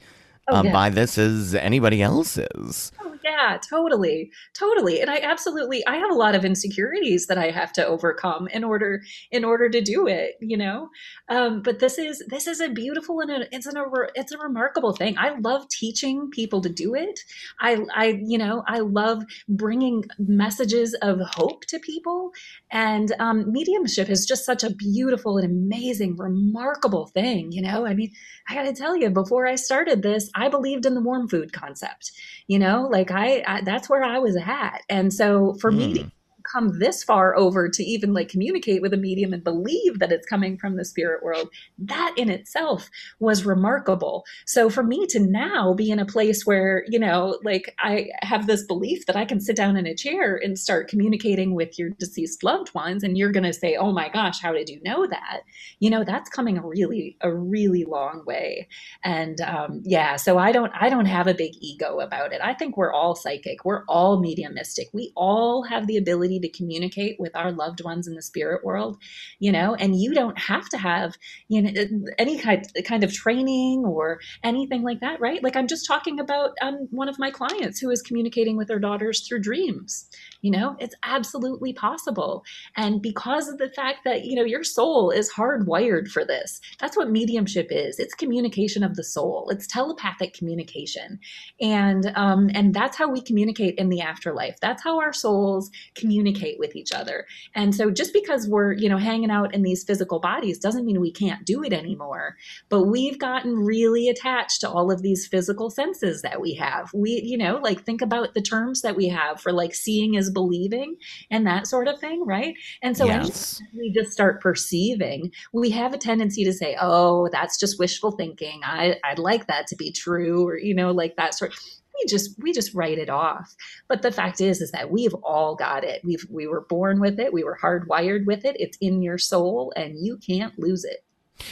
oh, um, yeah. by this as anybody else is. Yeah, totally. Totally. And I absolutely I have a lot of insecurities that I have to overcome in order in order to do it, you know. Um, but this is this is a beautiful and a, it's an a, it's a remarkable thing. I love teaching people to do it. I I you know, I love bringing messages of hope to people and um, mediumship is just such a beautiful and amazing remarkable thing, you know. I mean, I got to tell you before I started this, I believed in the warm food concept. You know, like I, I that's where I was at. And so for mm. me hmm come this far over to even like communicate with a medium and believe that it's coming from the spirit world, that in itself was remarkable. So for me to now be in a place where, you know, like I have this belief that I can sit down in a chair and start communicating with your deceased loved ones, and you're going to say, oh my gosh, how did you know that? You know, that's coming a really, a really long way. And um, yeah, so I don't, I don't have a big ego about it. I think we're all psychic. We're all mediumistic. We all have the ability to communicate with our loved ones in the spirit world, you know, and you don't have to have, you know, any kind, kind of training or anything like that, right? Like I'm just talking about um, one of my clients who is communicating with their daughters through dreams. You know, it's absolutely possible. And because of the fact that, you know, your soul is hardwired for this, that's what mediumship is. It's communication of the soul, it's telepathic communication. And, um, and that's how we communicate in the afterlife. That's how our souls communicate with each other. And so just because we're, you know, hanging out in these physical bodies doesn't mean we can't do it anymore. But we've gotten really attached to all of these physical senses that we have. We, you know, like think about the terms that we have for like seeing as believing and that sort of thing, right? And so yes. we just start perceiving, we have a tendency to say, "Oh, that's just wishful thinking. I I'd like that to be true," or you know, like that sort. We just we just write it off. But the fact is, is that we've all got it. We've we were born with it. We were hardwired with it. It's in your soul, and you can't lose it.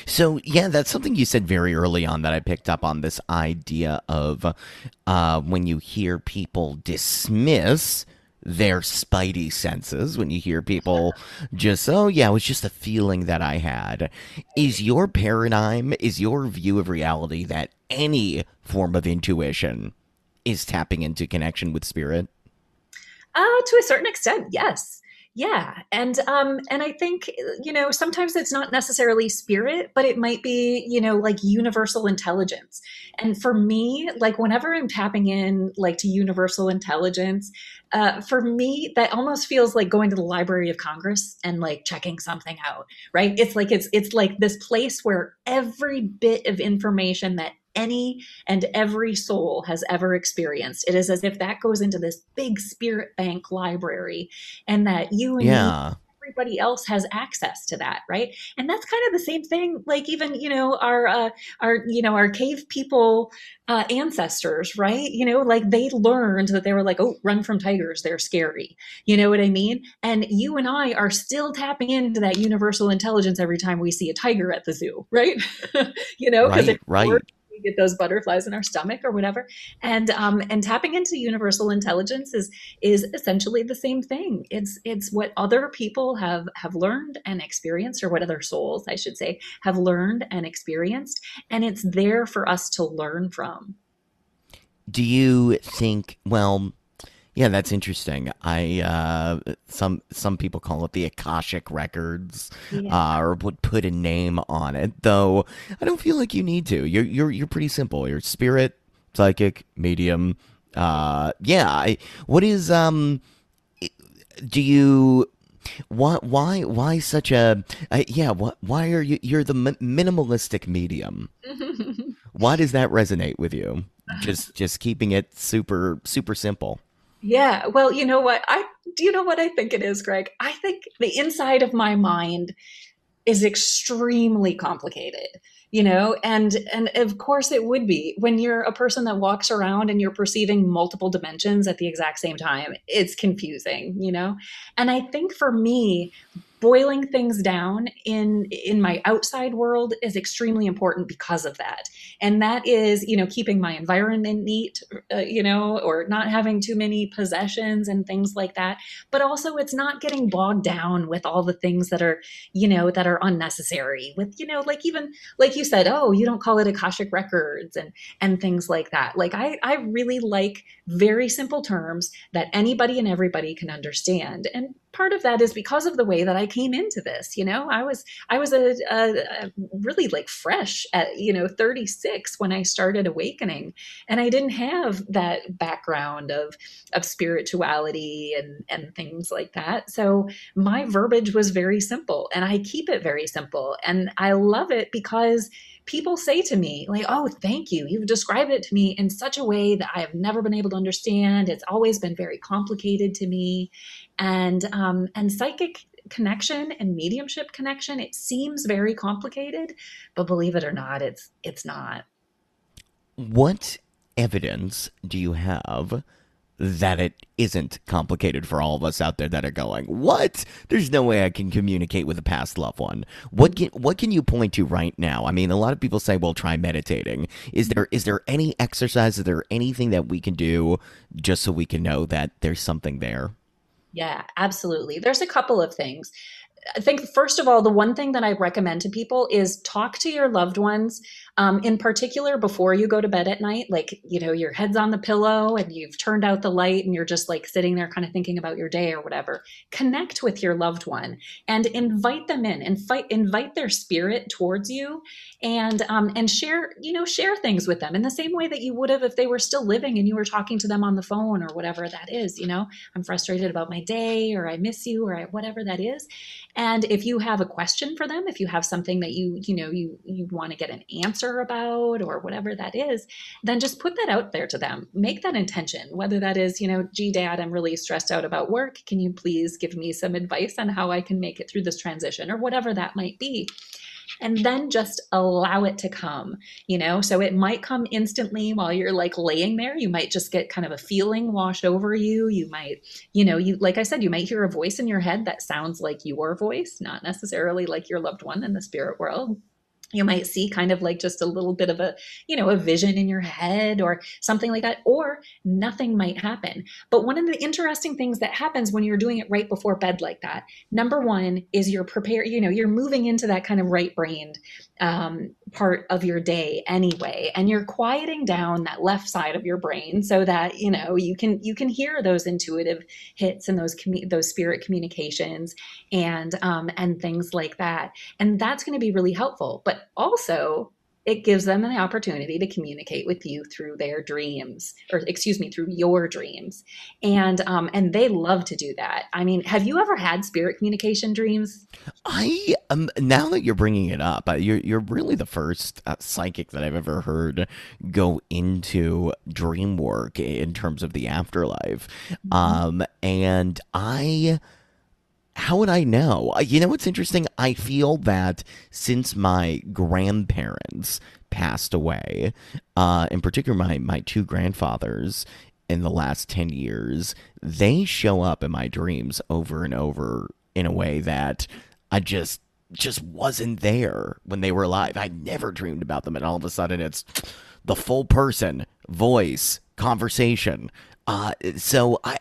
So yeah, that's something you said very early on that I picked up on this idea of uh, when you hear people dismiss their spidey senses when you hear people <laughs> just, oh, yeah, it was just a feeling that I had. Is your paradigm, is your view of reality that any form of intuition is tapping into connection with spirit? Uh, to a certain extent, yes. Yeah, and um, and I think you know sometimes it's not necessarily spirit, but it might be you know like universal intelligence. And for me, like whenever I'm tapping in like to universal intelligence, uh, for me that almost feels like going to the Library of Congress and like checking something out. Right? It's like it's it's like this place where every bit of information that any and every soul has ever experienced. It is as if that goes into this big spirit bank library and that you and yeah. me everybody else has access to that right? And that's kind of the same thing like even you know our uh, our you know our cave people uh, ancestors right? You know like they learned that they were like oh run from tigers they're scary. You know what i mean? And you and i are still tapping into that universal intelligence every time we see a tiger at the zoo right? <laughs> You know because right, right we get those butterflies in our stomach or whatever. And um, and tapping into universal intelligence is is essentially the same thing. It's it's what other people have have learned and experienced, or what other souls, I should say, have learned and experienced, and it's there for us to learn from. Do you think? Well, yeah, that's interesting. I uh, some some people call it the Akashic records, yeah. uh, or would put a name on it. Though I don't feel like you need to. You're you're you're pretty simple. You're spirit, psychic, medium. Uh, yeah. I, what is um? Do you? Why why why such a uh, yeah? What why are you? You're the minimalistic medium. <laughs> why does that resonate with you? Just just keeping it super super simple. Yeah. Well, you know what? I do you know what I think it is, Greg? I think the inside of my mind is extremely complicated you know and and of course it would be when you're a person that walks around and you're perceiving multiple dimensions at the exact same time it's confusing you know and i think for me boiling things down in in my outside world is extremely important because of that. And that is you know keeping my environment neat uh, you know or not having too many possessions and things like that. But also it's not getting bogged down with all the things that are you know that are unnecessary with you know like even like you said oh you don't call it akashic records and and things like that. Like i i really like very simple terms that anybody and everybody can understand. And part of that is because of the way that I came into this. You know, I was I was a, a, a, really like fresh at you know 36 when I started awakening, and I didn't have that background of of spirituality and and things like that. So my verbiage was very simple, and I keep it very simple, and I love it because people say to me, like, oh, thank you. You've described it to me in such a way that I have never been able to understand. It's always been very complicated to me and um, and psychic connection and mediumship connection it seems very complicated but believe it or not it's it's not what evidence do you have that it isn't complicated for all of us out there that are going, "What? There's no way I can communicate with a past loved one." What can what can you point to right now? I mean, a lot of people say, "Well, try meditating." Is there is there any exercise? Is there anything that we can do just so we can know that there's something there? Yeah, absolutely. There's a couple of things. I think, first of all, the one thing that I recommend to people is talk to your loved ones um, in particular before you go to bed at night. Like you know your head's on the pillow and you've turned out the light and you're just like sitting there kind of thinking about your day or whatever. Connect with your loved one and invite them in and fight invite their spirit towards you and um, and share you know share things with them in the same way that you would have if they were still living and you were talking to them on the phone or whatever that is you know i'm frustrated about my day or i miss you or whatever that is and if you have a question for them if you have something that you you know you you want to get an answer about or whatever that is, then just put that out there to them. Make that intention, whether that is, you know, gee, dad, I'm really stressed out about work. Can you please give me some advice on how I can make it through this transition or whatever that might be? And then just allow it to come you know? So it might come instantly while you're like laying there. You might just get kind of a feeling wash over you. You might you know you like i said you might hear a voice in your head that sounds like your voice not necessarily like your loved one in the spirit world you might see kind of like just a little bit of a you know a vision in your head or something like that or nothing might happen. But one of the interesting things that happens when you're doing it right before bed like that number one is you're prepared you know you're moving into that kind of right brained um, part of your day anyway and you're quieting down that left side of your brain so that you know you can you can hear those intuitive hits and those commu- those spirit communications and um, and things like that. And that's going to be really helpful. But also it gives them the opportunity to communicate with you through their dreams or excuse me through your dreams. And um and they love to do that. I mean have you ever had spirit communication dreams? I um now that you're bringing it up you're you're really the first uh, psychic that i've ever heard go into dream work in terms of the afterlife. Mm-hmm. um and i how would I know? Uh, you know what's interesting? I feel that since my grandparents passed away, uh, in particular my, my two grandfathers in the last 10 years, they show up in my dreams over and over in a way that I just just wasn't there when they were alive. I never dreamed about them and all of a sudden it's the full person, voice, conversation. Uh, so I,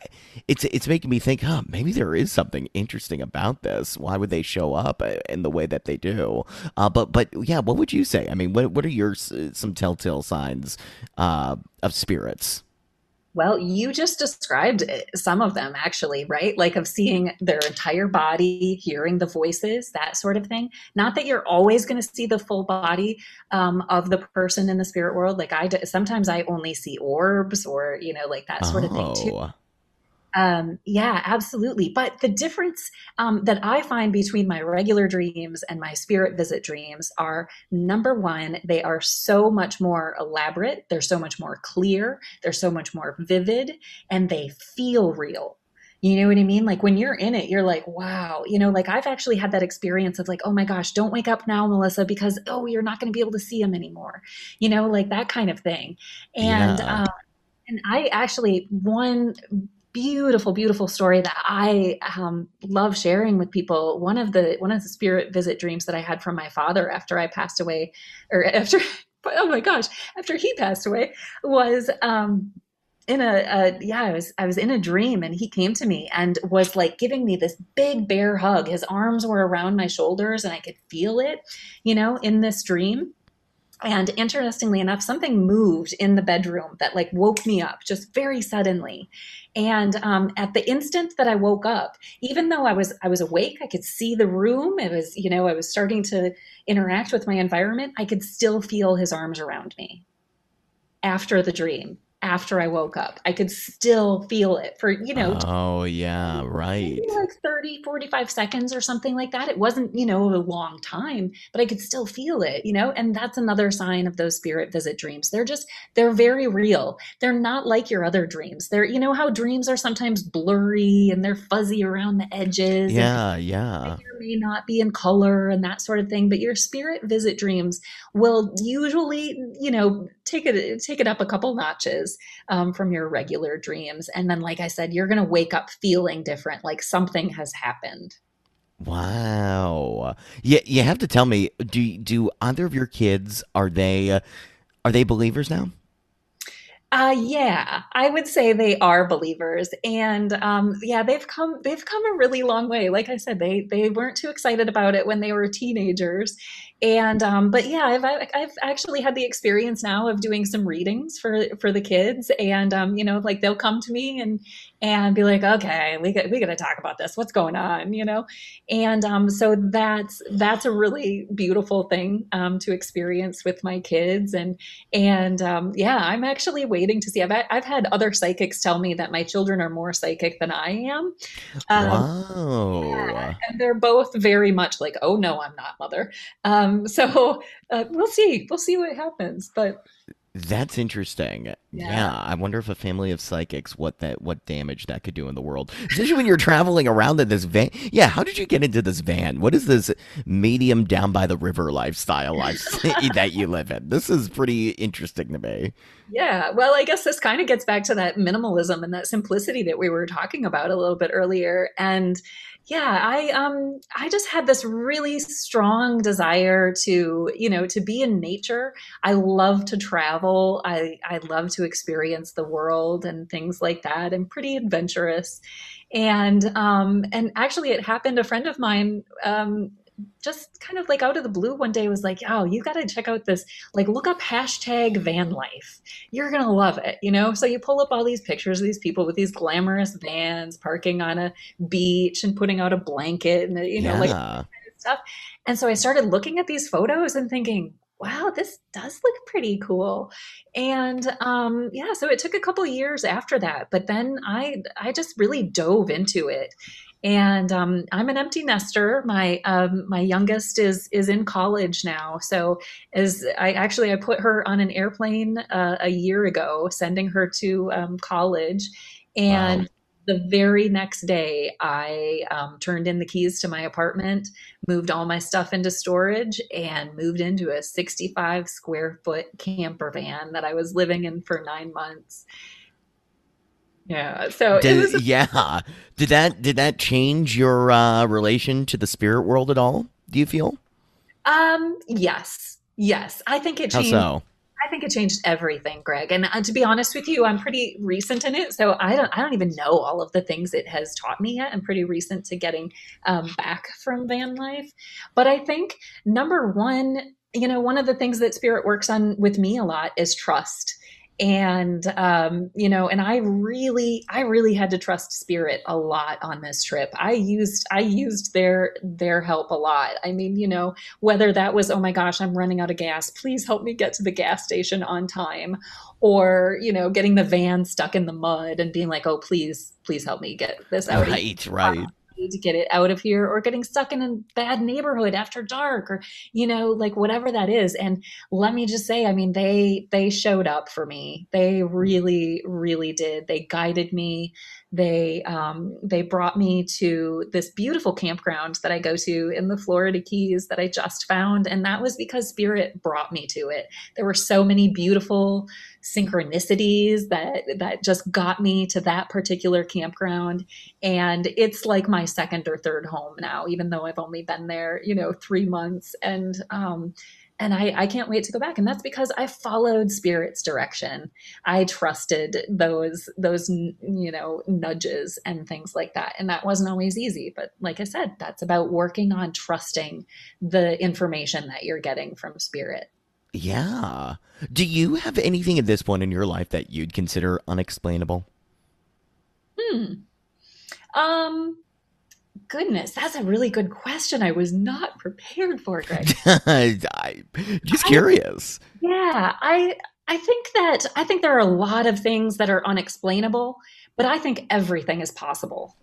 it's it's making me think, huh, maybe there is something interesting about this. Why would they show up uh, in the way that they do? Uh, but but yeah, what would you say? I mean, what what are your some telltale signs uh, of spirits? Well, you just described eh, some of them actually, right? Like of seeing their entire body, hearing the voices, that sort of thing. Not that you're always going to see the full body um, of the person in the spirit world. Like I, sometimes I only see orbs or, you know, like that sort oh. of thing too. Um, yeah, absolutely. But the difference um, that I find between my regular dreams and my spirit visit dreams are number one, they are so much more elaborate, they're so much more clear, they're so much more vivid, and they feel real You know what I mean? Like when you're in it, you're like, wow. You know, like I've actually had that experience of like, oh my gosh, don't wake up now, Melissa, because oh, you're not going to be able to see him anymore. You know, like that kind of thing. And yeah. uh, and I actually one beautiful beautiful story that i um, love sharing with people. One of the one of the spirit visit dreams that i had from my father after i passed away or <laughs> after oh my gosh after he passed away was um in a, a, yeah i was i was in a dream and he came to me and was like giving me this big bear hug. His arms were around my shoulders and i could feel it you know in this dream and interestingly enough something moved in the bedroom that like woke me up just very suddenly. And um, at the instant that i woke up even though i was i was awake i could see the room it was you know i was starting to interact with my environment i could still feel his arms around me. After the dream after I woke up. I could still feel it for, you know, oh, yeah, right. Like 30, 45 seconds or something like that. It wasn't, you know, a long time, but I could still feel it, you know, and that's another sign of those spirit visit dreams. They're just, they're very real. They're not like your other dreams. They're, you know, how dreams are sometimes blurry and they're fuzzy around the edges. Yeah, yeah. May not be in color and that sort of thing, but your spirit visit dreams will usually, you know, take it take it up a couple notches um, from your regular dreams. And then like i said you're going to wake up feeling different like something has happened. Wow. Yeah you have to tell me do do either of your kids are they are they believers now uh, yeah, I would say they are believers, and um, yeah, they've come they've come a really long way. Like I said, they they weren't too excited about it when they were teenagers, and um, but yeah, I've I've actually had the experience now of doing some readings for for the kids, and um, you know, like they'll come to me and and be like, okay, we got we got to talk about this. What's going on, you know? And um, so that's that's a really beautiful thing um, to experience with my kids, and and um, yeah, I'm actually waiting to see. I've I've had other psychics tell me that my children are more psychic than I am. Um, wow. Yeah, and they're both very much like, oh no, I'm not, mother. Um, <laughs> so uh, we'll see. We'll see what happens. But that's interesting. Yeah. yeah. I wonder if a family of psychics what that what damage that could do in the world. Especially when you're traveling around in this van. Yeah, how did you get into this van? What is this medium down by the river lifestyle <laughs> that you live in? This is pretty interesting to me. Yeah, well, I guess this kind of gets back to that minimalism and that simplicity that we were talking about a little bit earlier. And yeah i um i just had this really strong desire to you know to be in nature. I love to travel. I i love to experience the world and things like that i'm pretty adventurous. And um and actually it happened a friend of mine um just kind of like out of the blue one day was like, oh, you got to check out this, like, look up hashtag van life. You're going to love it, you know? So you pull up all these pictures of these people with these glamorous vans parking on a beach and putting out a blanket and, you know, yeah. like kind of stuff. And so I started looking at these photos and thinking, wow this does look pretty cool and um yeah so it took a couple years after that but then i i just really dove into it and um, I'm an empty nester. My um, my youngest is is in college now, so as I actually I put her on an airplane uh, a year ago, sending her to um, college, and. Wow. The very next day, I um, turned in the keys to my apartment, moved all my stuff into storage, and moved into a 65 square foot camper van that I was living in for nine months yeah. So did, was, yeah. Did that did that change your uh, relation to the spirit world at all? Do you feel? Um. Yes. Yes. I think it changed. How so? I think it changed everything, Greg. And uh, to be honest with you, I'm pretty recent in it, so I don't I don't even know all of the things it has taught me yet. I'm pretty recent to getting um, back from van life, but I think number one, you know, one of the things that Spirit works on with me a lot is trust and um, you know and i really i really had to trust spirit a lot on this trip. I used i used their their help a lot. I mean you know whether that was oh my gosh i'm running out of gas. Please help me get to the gas station on time. Or you know getting the van stuck in the mud and being like oh please please help me get this out right right. need to get it out of here or getting stuck in a bad neighborhood after dark or you know like whatever that is. And let me just say i mean they they showed up for me. They really really did. They guided me they um, they brought me to this beautiful campground that I go to in the Florida Keys that I just found, and that was because Spirit brought me to it. There were so many beautiful synchronicities that that just got me to that particular campground, and it's like my second or third home now, even though I've only been there, you know, three months, and um, and I, I can't wait to go back. And that's because i followed spirit's direction. I trusted those those you know nudges and things like that. And that wasn't always easy. But like i said that's about working on trusting the information that you're getting from spirit. Yeah. Do you have anything at this point in your life that you'd consider unexplainable? Hmm. Um goodness, that's a really good question. I was not prepared for, <laughs> Greg. I, just curious. I, yeah, I I think that I think there are a lot of things that are unexplainable, but I think everything is possible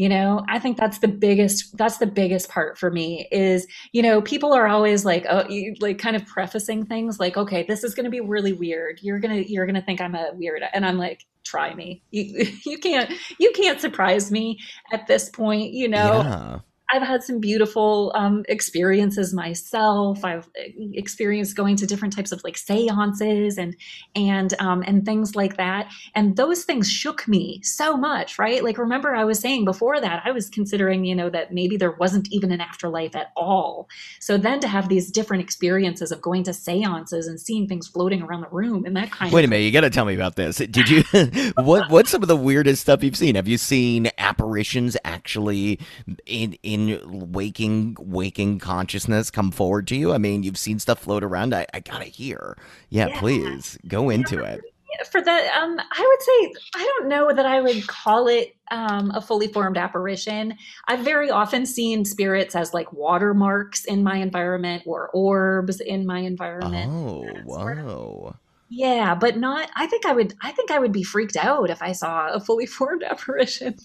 you know i think that's the biggest that's the biggest part for me is you know people are always like oh you, like kind of prefacing things like okay this is going to be really weird you're going to you're going to think i'm a weird and i'm like try me you <laughs> you can't you can't surprise me at this point you know yeah. I've had some beautiful um, experiences myself. I've uh, experienced going to different types of like seances and and um, and things like that. And those things shook me so much, right? Like remember I was saying before that I was considering, you know, that maybe there wasn't even an afterlife at all. So then to have these different experiences of going to seances and seeing things floating around the room and that kind of Wait of a minute, you got to tell me about this. Did you <laughs> <laughs> what what's some of the weirdest stuff you've seen? Have you seen apparitions actually in in in waking waking consciousness come forward to you? I mean, you've seen stuff float around. I, I gotta hear. Yeah, yeah. please go into yeah. it for that um i would say i don't know that i would call it um, a fully formed apparition i've very often seen spirits as like watermarks in my environment or orbs in my environment oh whoa yeah but not i think i would i think i would be freaked out if i saw a fully <laughs> formed apparition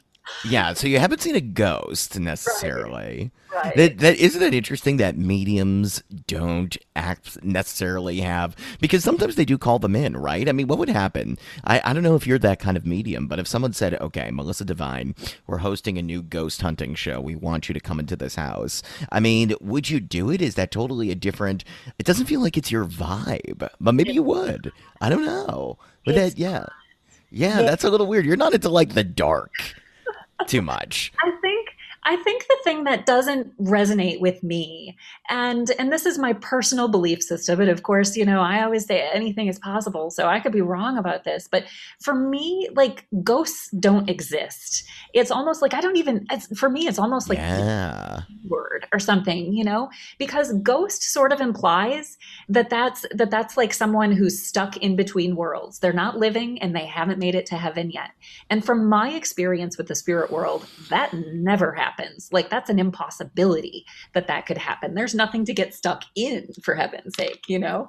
yeah, so you haven't seen a ghost necessarily. Right. right. That that isn't it interesting that mediums don't act necessarily have because sometimes they do call them in, right? I mean, what would happen? I, I don't know if you're that kind of medium, but if someone said, Okay, Melissa Divine, we're hosting a new ghost hunting show. We want you to come into this house. I mean, would you do it? Is that totally a different it doesn't feel like it's your vibe, but maybe you would. I don't know. But that yeah. Yeah, that's a little weird. You're not into like the dark too much. I I think the thing that doesn't resonate with me, and and this is my personal belief system, but of course, you know, I always say anything is possible, so I could be wrong about this. But for me, like ghosts don't exist. It's almost like I don't even. for me, it's almost like yeah. word or something, you know, because ghost sort of implies that that's that that's like someone who's stuck in between worlds. They're not living and they haven't made it to heaven yet. And from my experience with the spirit world, that never happens happens. Like that's an impossibility that that could happen. There's nothing to get stuck in for heaven's sake, you know?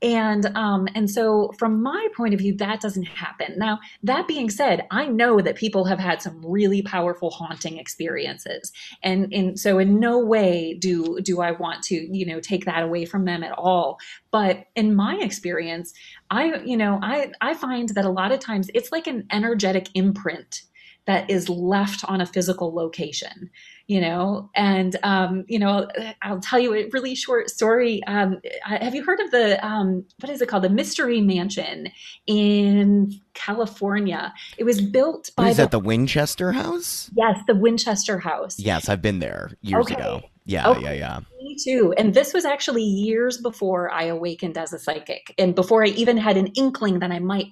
And um and so from my point of view that doesn't happen. Now, that being said, I know that people have had some really powerful haunting experiences. And and so in no way do do I want to, you know, take that away from them at all. But in my experience, I you know, I I find that a lot of times it's like an energetic imprint that is left on a physical location you know? And um, you know i'll tell you a really short story. Um, have you heard of the um, what is it called? The mystery mansion in california. It was built by is the, that the winchester house? Yes the winchester house. Yes i've been there years okay. ago. Yeah okay. yeah yeah. Me too. And this was actually years before i awakened as a psychic and before i even had an inkling that i might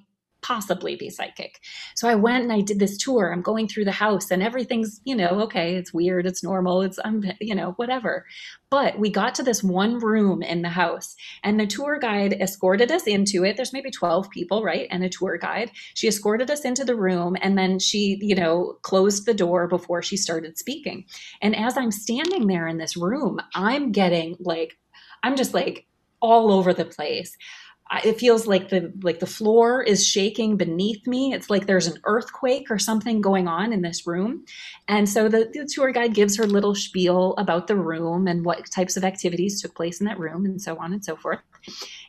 possibly be psychic. So I went and I did this tour. I'm going through the house and everything's, you know, okay, it's weird, it's normal, it's I'm you know, whatever. But we got to this one room in the house and the tour guide escorted us into it. There's maybe 12 people, right? And a tour guide. She escorted us into the room and then she, you know, closed the door before she started speaking. And as I'm standing there in this room, I'm getting like I'm just like all over the place. It feels like the like the floor is shaking beneath me it's like there's an earthquake or something going on in this room and so the, the, tour guide gives her little spiel about the room and what types of activities took place in that room and so on and so forth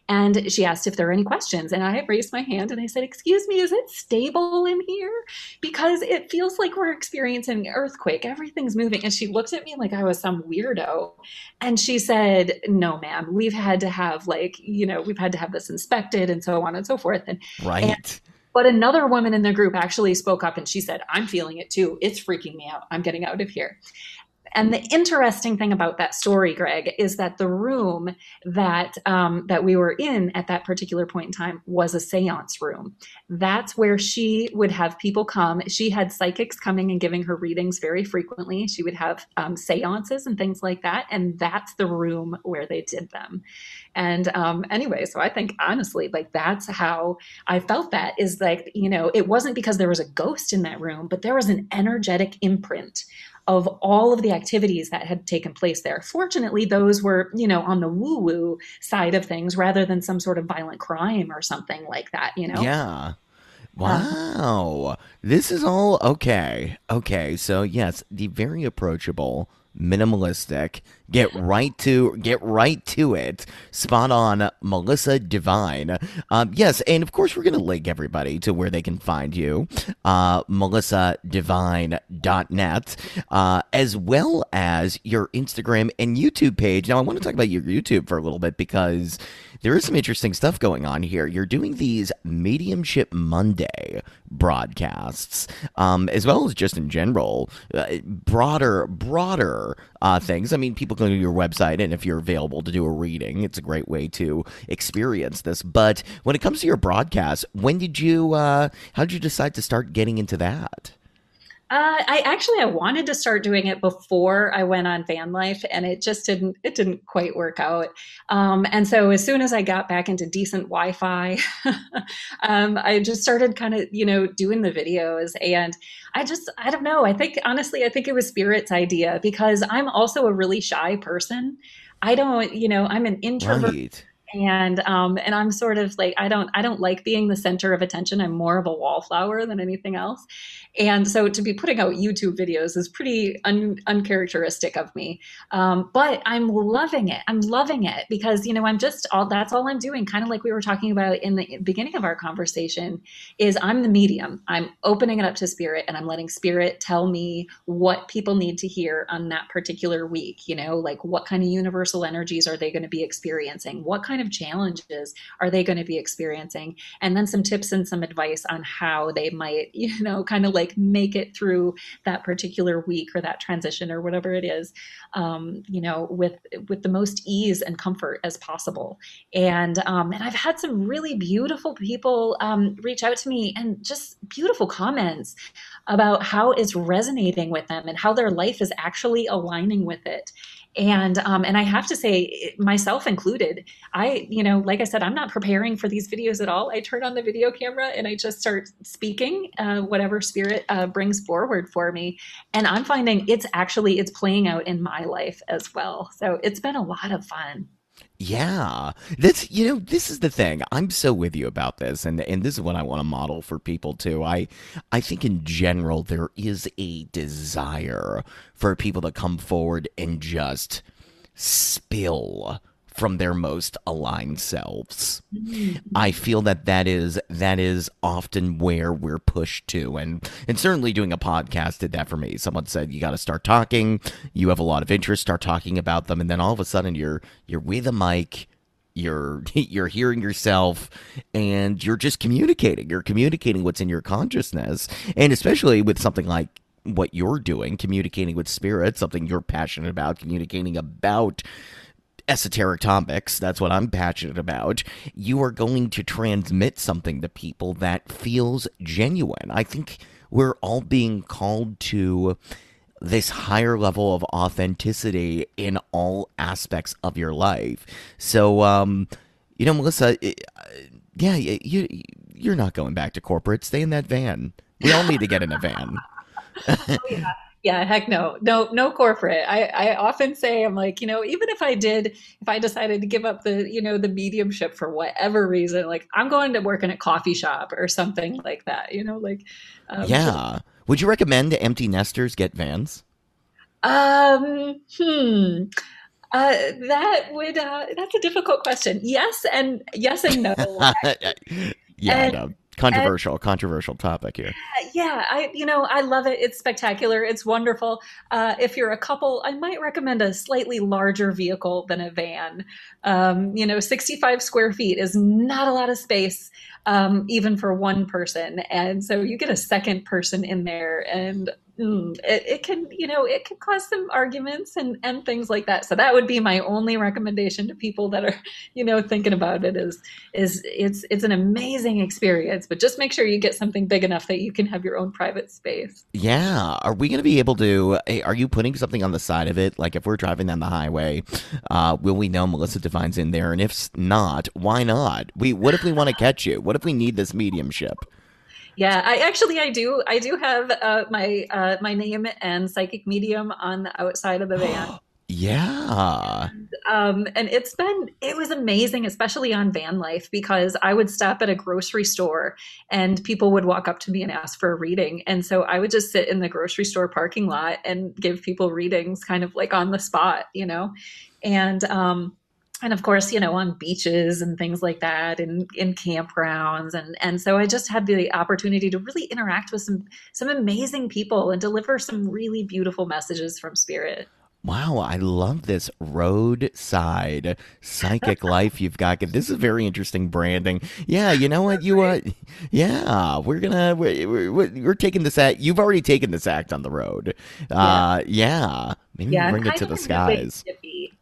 and she asked if there were any questions. And I raised my hand and I said, Excuse me, is it stable in here? Because it feels like we're experiencing an earthquake. Everything's moving. And she looked at me like I was some weirdo. And she said, No, ma'am, we've had to have, like, you know, we've had to have this inspected and so on and so forth. And, right. And, but another woman in the group actually spoke up and she said, I'm feeling it too. It's freaking me out. I'm getting out of here. And the interesting thing about that story, Greg, is that the room that um, that we were in at that particular point in time was a séance room. That's where she would have people come. She had psychics coming and giving her readings very frequently. She would have um, séances and things like that, and that's the room where they did them. And um, anyway, so I think honestly, like that's how I felt. That is like you know, it wasn't because there was a ghost in that room, but there was an energetic imprint of all of the activities that had taken place there. Fortunately, those were, you know, on the woo woo side of things rather than some sort of violent crime or something like that, you know? Yeah. Uh-huh. Wow. this is all okay. Okay. So, yes, the very approachable minimalistic. Get right to get right to it. Spot on, Melissa Divine. Um, yes, and of course we're gonna link everybody to where they can find you, uh, melissadivine.net, uh, as well as your Instagram and YouTube page. Now I want to talk about your YouTube for a little bit because there is some interesting stuff going on here. You're doing these Mediumship Monday broadcasts, um, as well as just in general, uh, broader, broader uh, things. I mean, people go to your website, and if you're available to do a reading, it's a great way to experience this. But when it comes to your broadcast, when did you, uh, how did you decide to start getting into that? Uh, I actually I wanted to start doing it before I went on van life, and it just didn't it didn't quite work out. Um, and so as soon as I got back into decent Wi-Fi, <laughs> um, I just started kind of you know doing the videos, and I just I don't know. I think honestly, I think it was Spirit's idea because I'm also a really shy person. I don't you know I'm an introvert. Right and um and i'm sort of like i don't i don't like being the center of attention. I'm more of a wallflower than anything else. And so to be putting out youtube videos is pretty un, uncharacteristic of me. Um, but i'm loving it. I'm loving it because you know i'm just all that's all i'm doing. Kind of like we were talking about in the beginning of our conversation is i'm the medium. I'm opening it up to spirit and i'm letting spirit tell me what people need to hear on that particular week you know like what kind of universal energies are they going to be experiencing? What kind kind of challenges are they going to be experiencing? And then some tips and some advice on how they might, you know, kind of like make it through that particular week or that transition or whatever it is, um, you know, with with the most ease and comfort as possible. And um, and I've had some really beautiful people um, reach out to me and just beautiful comments about how it's resonating with them and how their life is actually aligning with it and um, and I have to say, myself included, I you know, like I said, I'm not preparing for these videos at all. I turn on the video camera and I just start speaking uh, whatever spirit uh, brings forward for me, and I'm finding it's actually it's playing out in my life as well. So it's been a lot of fun. Yeah, that's you know this is the thing. I'm so with you about this, and and this is what I want to model for people too. I I think in general there is a desire for people to come forward and just spill from their most aligned selves. Mm-hmm. I feel that that is that is often where we're pushed to, and and certainly doing a podcast did that for me. Someone said you got to start talking. You have a lot of interest, start talking about them, and then all of a sudden you're you're with a mic. You're <laughs> you're hearing yourself, and you're just communicating. You're communicating what's in your consciousness, and especially with something like what you're doing, communicating with spirit, something you're passionate about, communicating about esoteric topics, that's what I'm passionate about, you are going to transmit something to people that feels genuine. I think we're all being called to this higher level of authenticity in all aspects of your life. So, um, you know, Melissa, yeah, you you're not going back to corporate. Stay in that van. We all need to get in a van. <laughs> oh, yeah. Yeah, heck no. No, no corporate. I, I often say, I'm like, you know, even if I did, if I decided to give up the, you know, the mediumship for whatever reason, like I'm going to work in a coffee shop or something like that, you know, like. Um, yeah. Would you recommend empty nesters get vans? Um, hmm. Uh, that would uh, that's a difficult question. Yes and yes and no. <laughs> yeah, and. Controversial, and, controversial topic here. Yeah, I you know I love it. It's spectacular. It's wonderful. Uh, if you're a couple, I might recommend a slightly larger vehicle than a van. Um, you know, 65 square feet is not a lot of space, um, even for one person, and so you get a second person in there, and mm, it, it, can you know it can cause some arguments and and things like that. So that would be my only recommendation to people that are you know thinking about it is is it's it's an amazing experience but just make sure you get something big enough that you can have your own private space. Yeah. Are we going to be able to are you putting something on the side of it? Like if we're driving down the highway uh, will we know melissa divine's in there? And if not why not? We what if we want to catch you? What if we need this mediumship yeah, I actually I do I do have uh, my uh, my name and psychic medium on the outside of the van. <gasps> yeah. And, um, and it's been it was amazing, especially on van life, because I would stop at a grocery store and people would walk up to me and ask for a reading, and so I would just sit in the grocery store parking lot and give people readings, kind of like on the spot, you know, and um and of course, you know, on beaches and things like that, and in campgrounds, and and so I just had the opportunity to really interact with some some amazing people and deliver some really beautiful messages from spirit. Wow, I love this roadside psychic <laughs> life you've got. This is very interesting branding. Yeah, you know what? You uh, yeah, we're gonna we're, we're, we're taking this act. You've already taken this act on the road. Uh, yeah, yeah. maybe yeah, bring it to the skies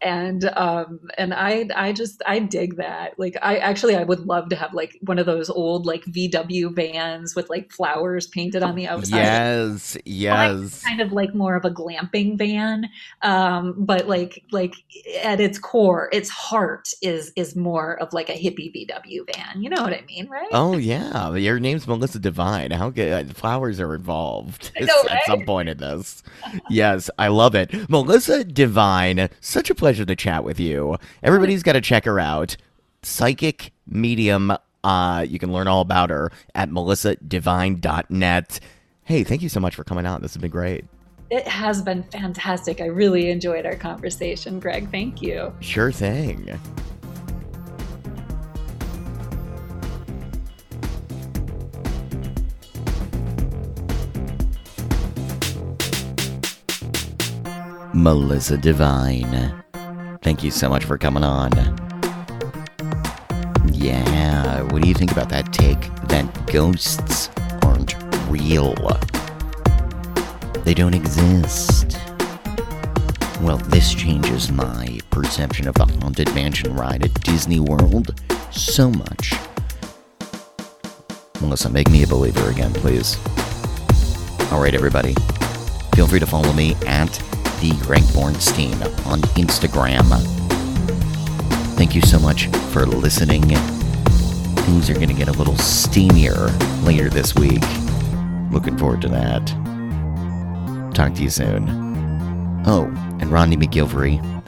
and um and i i just i dig that. Like i actually i would love to have like one of those old like vw vans with like flowers painted on the outside. Yes yes. kind of like more of a glamping van um but like like at its core its heart is is more of like a hippie vw van. You know what i mean right? Oh yeah. Your name's melissa divine how good uh, flowers are involved know, right? <laughs> at some point in this. Yes i love it. Melissa divine such a pleasure pleasure to chat with you. Everybody's got to check her out. Psychic Medium. Uh, you can learn all about her at melissadivine.net. Hey, thank you so much for coming out. This has been great. It has been fantastic. I really enjoyed our conversation, Greg. Thank you. Sure thing. Melissa Divine. Thank you so much for coming on. Yeah, what do you think about that take that ghosts aren't real? They don't exist. Well, this changes my perception of the Haunted Mansion ride at Disney World so much. Melissa, make me a believer again, please. Alright, everybody. Feel free to follow me at the Greg Bornstein on Instagram. Thank you so much for listening. Things are going to get a little steamier later this week. Looking forward to that. Talk to you soon. Oh, and Rodney McGilvery,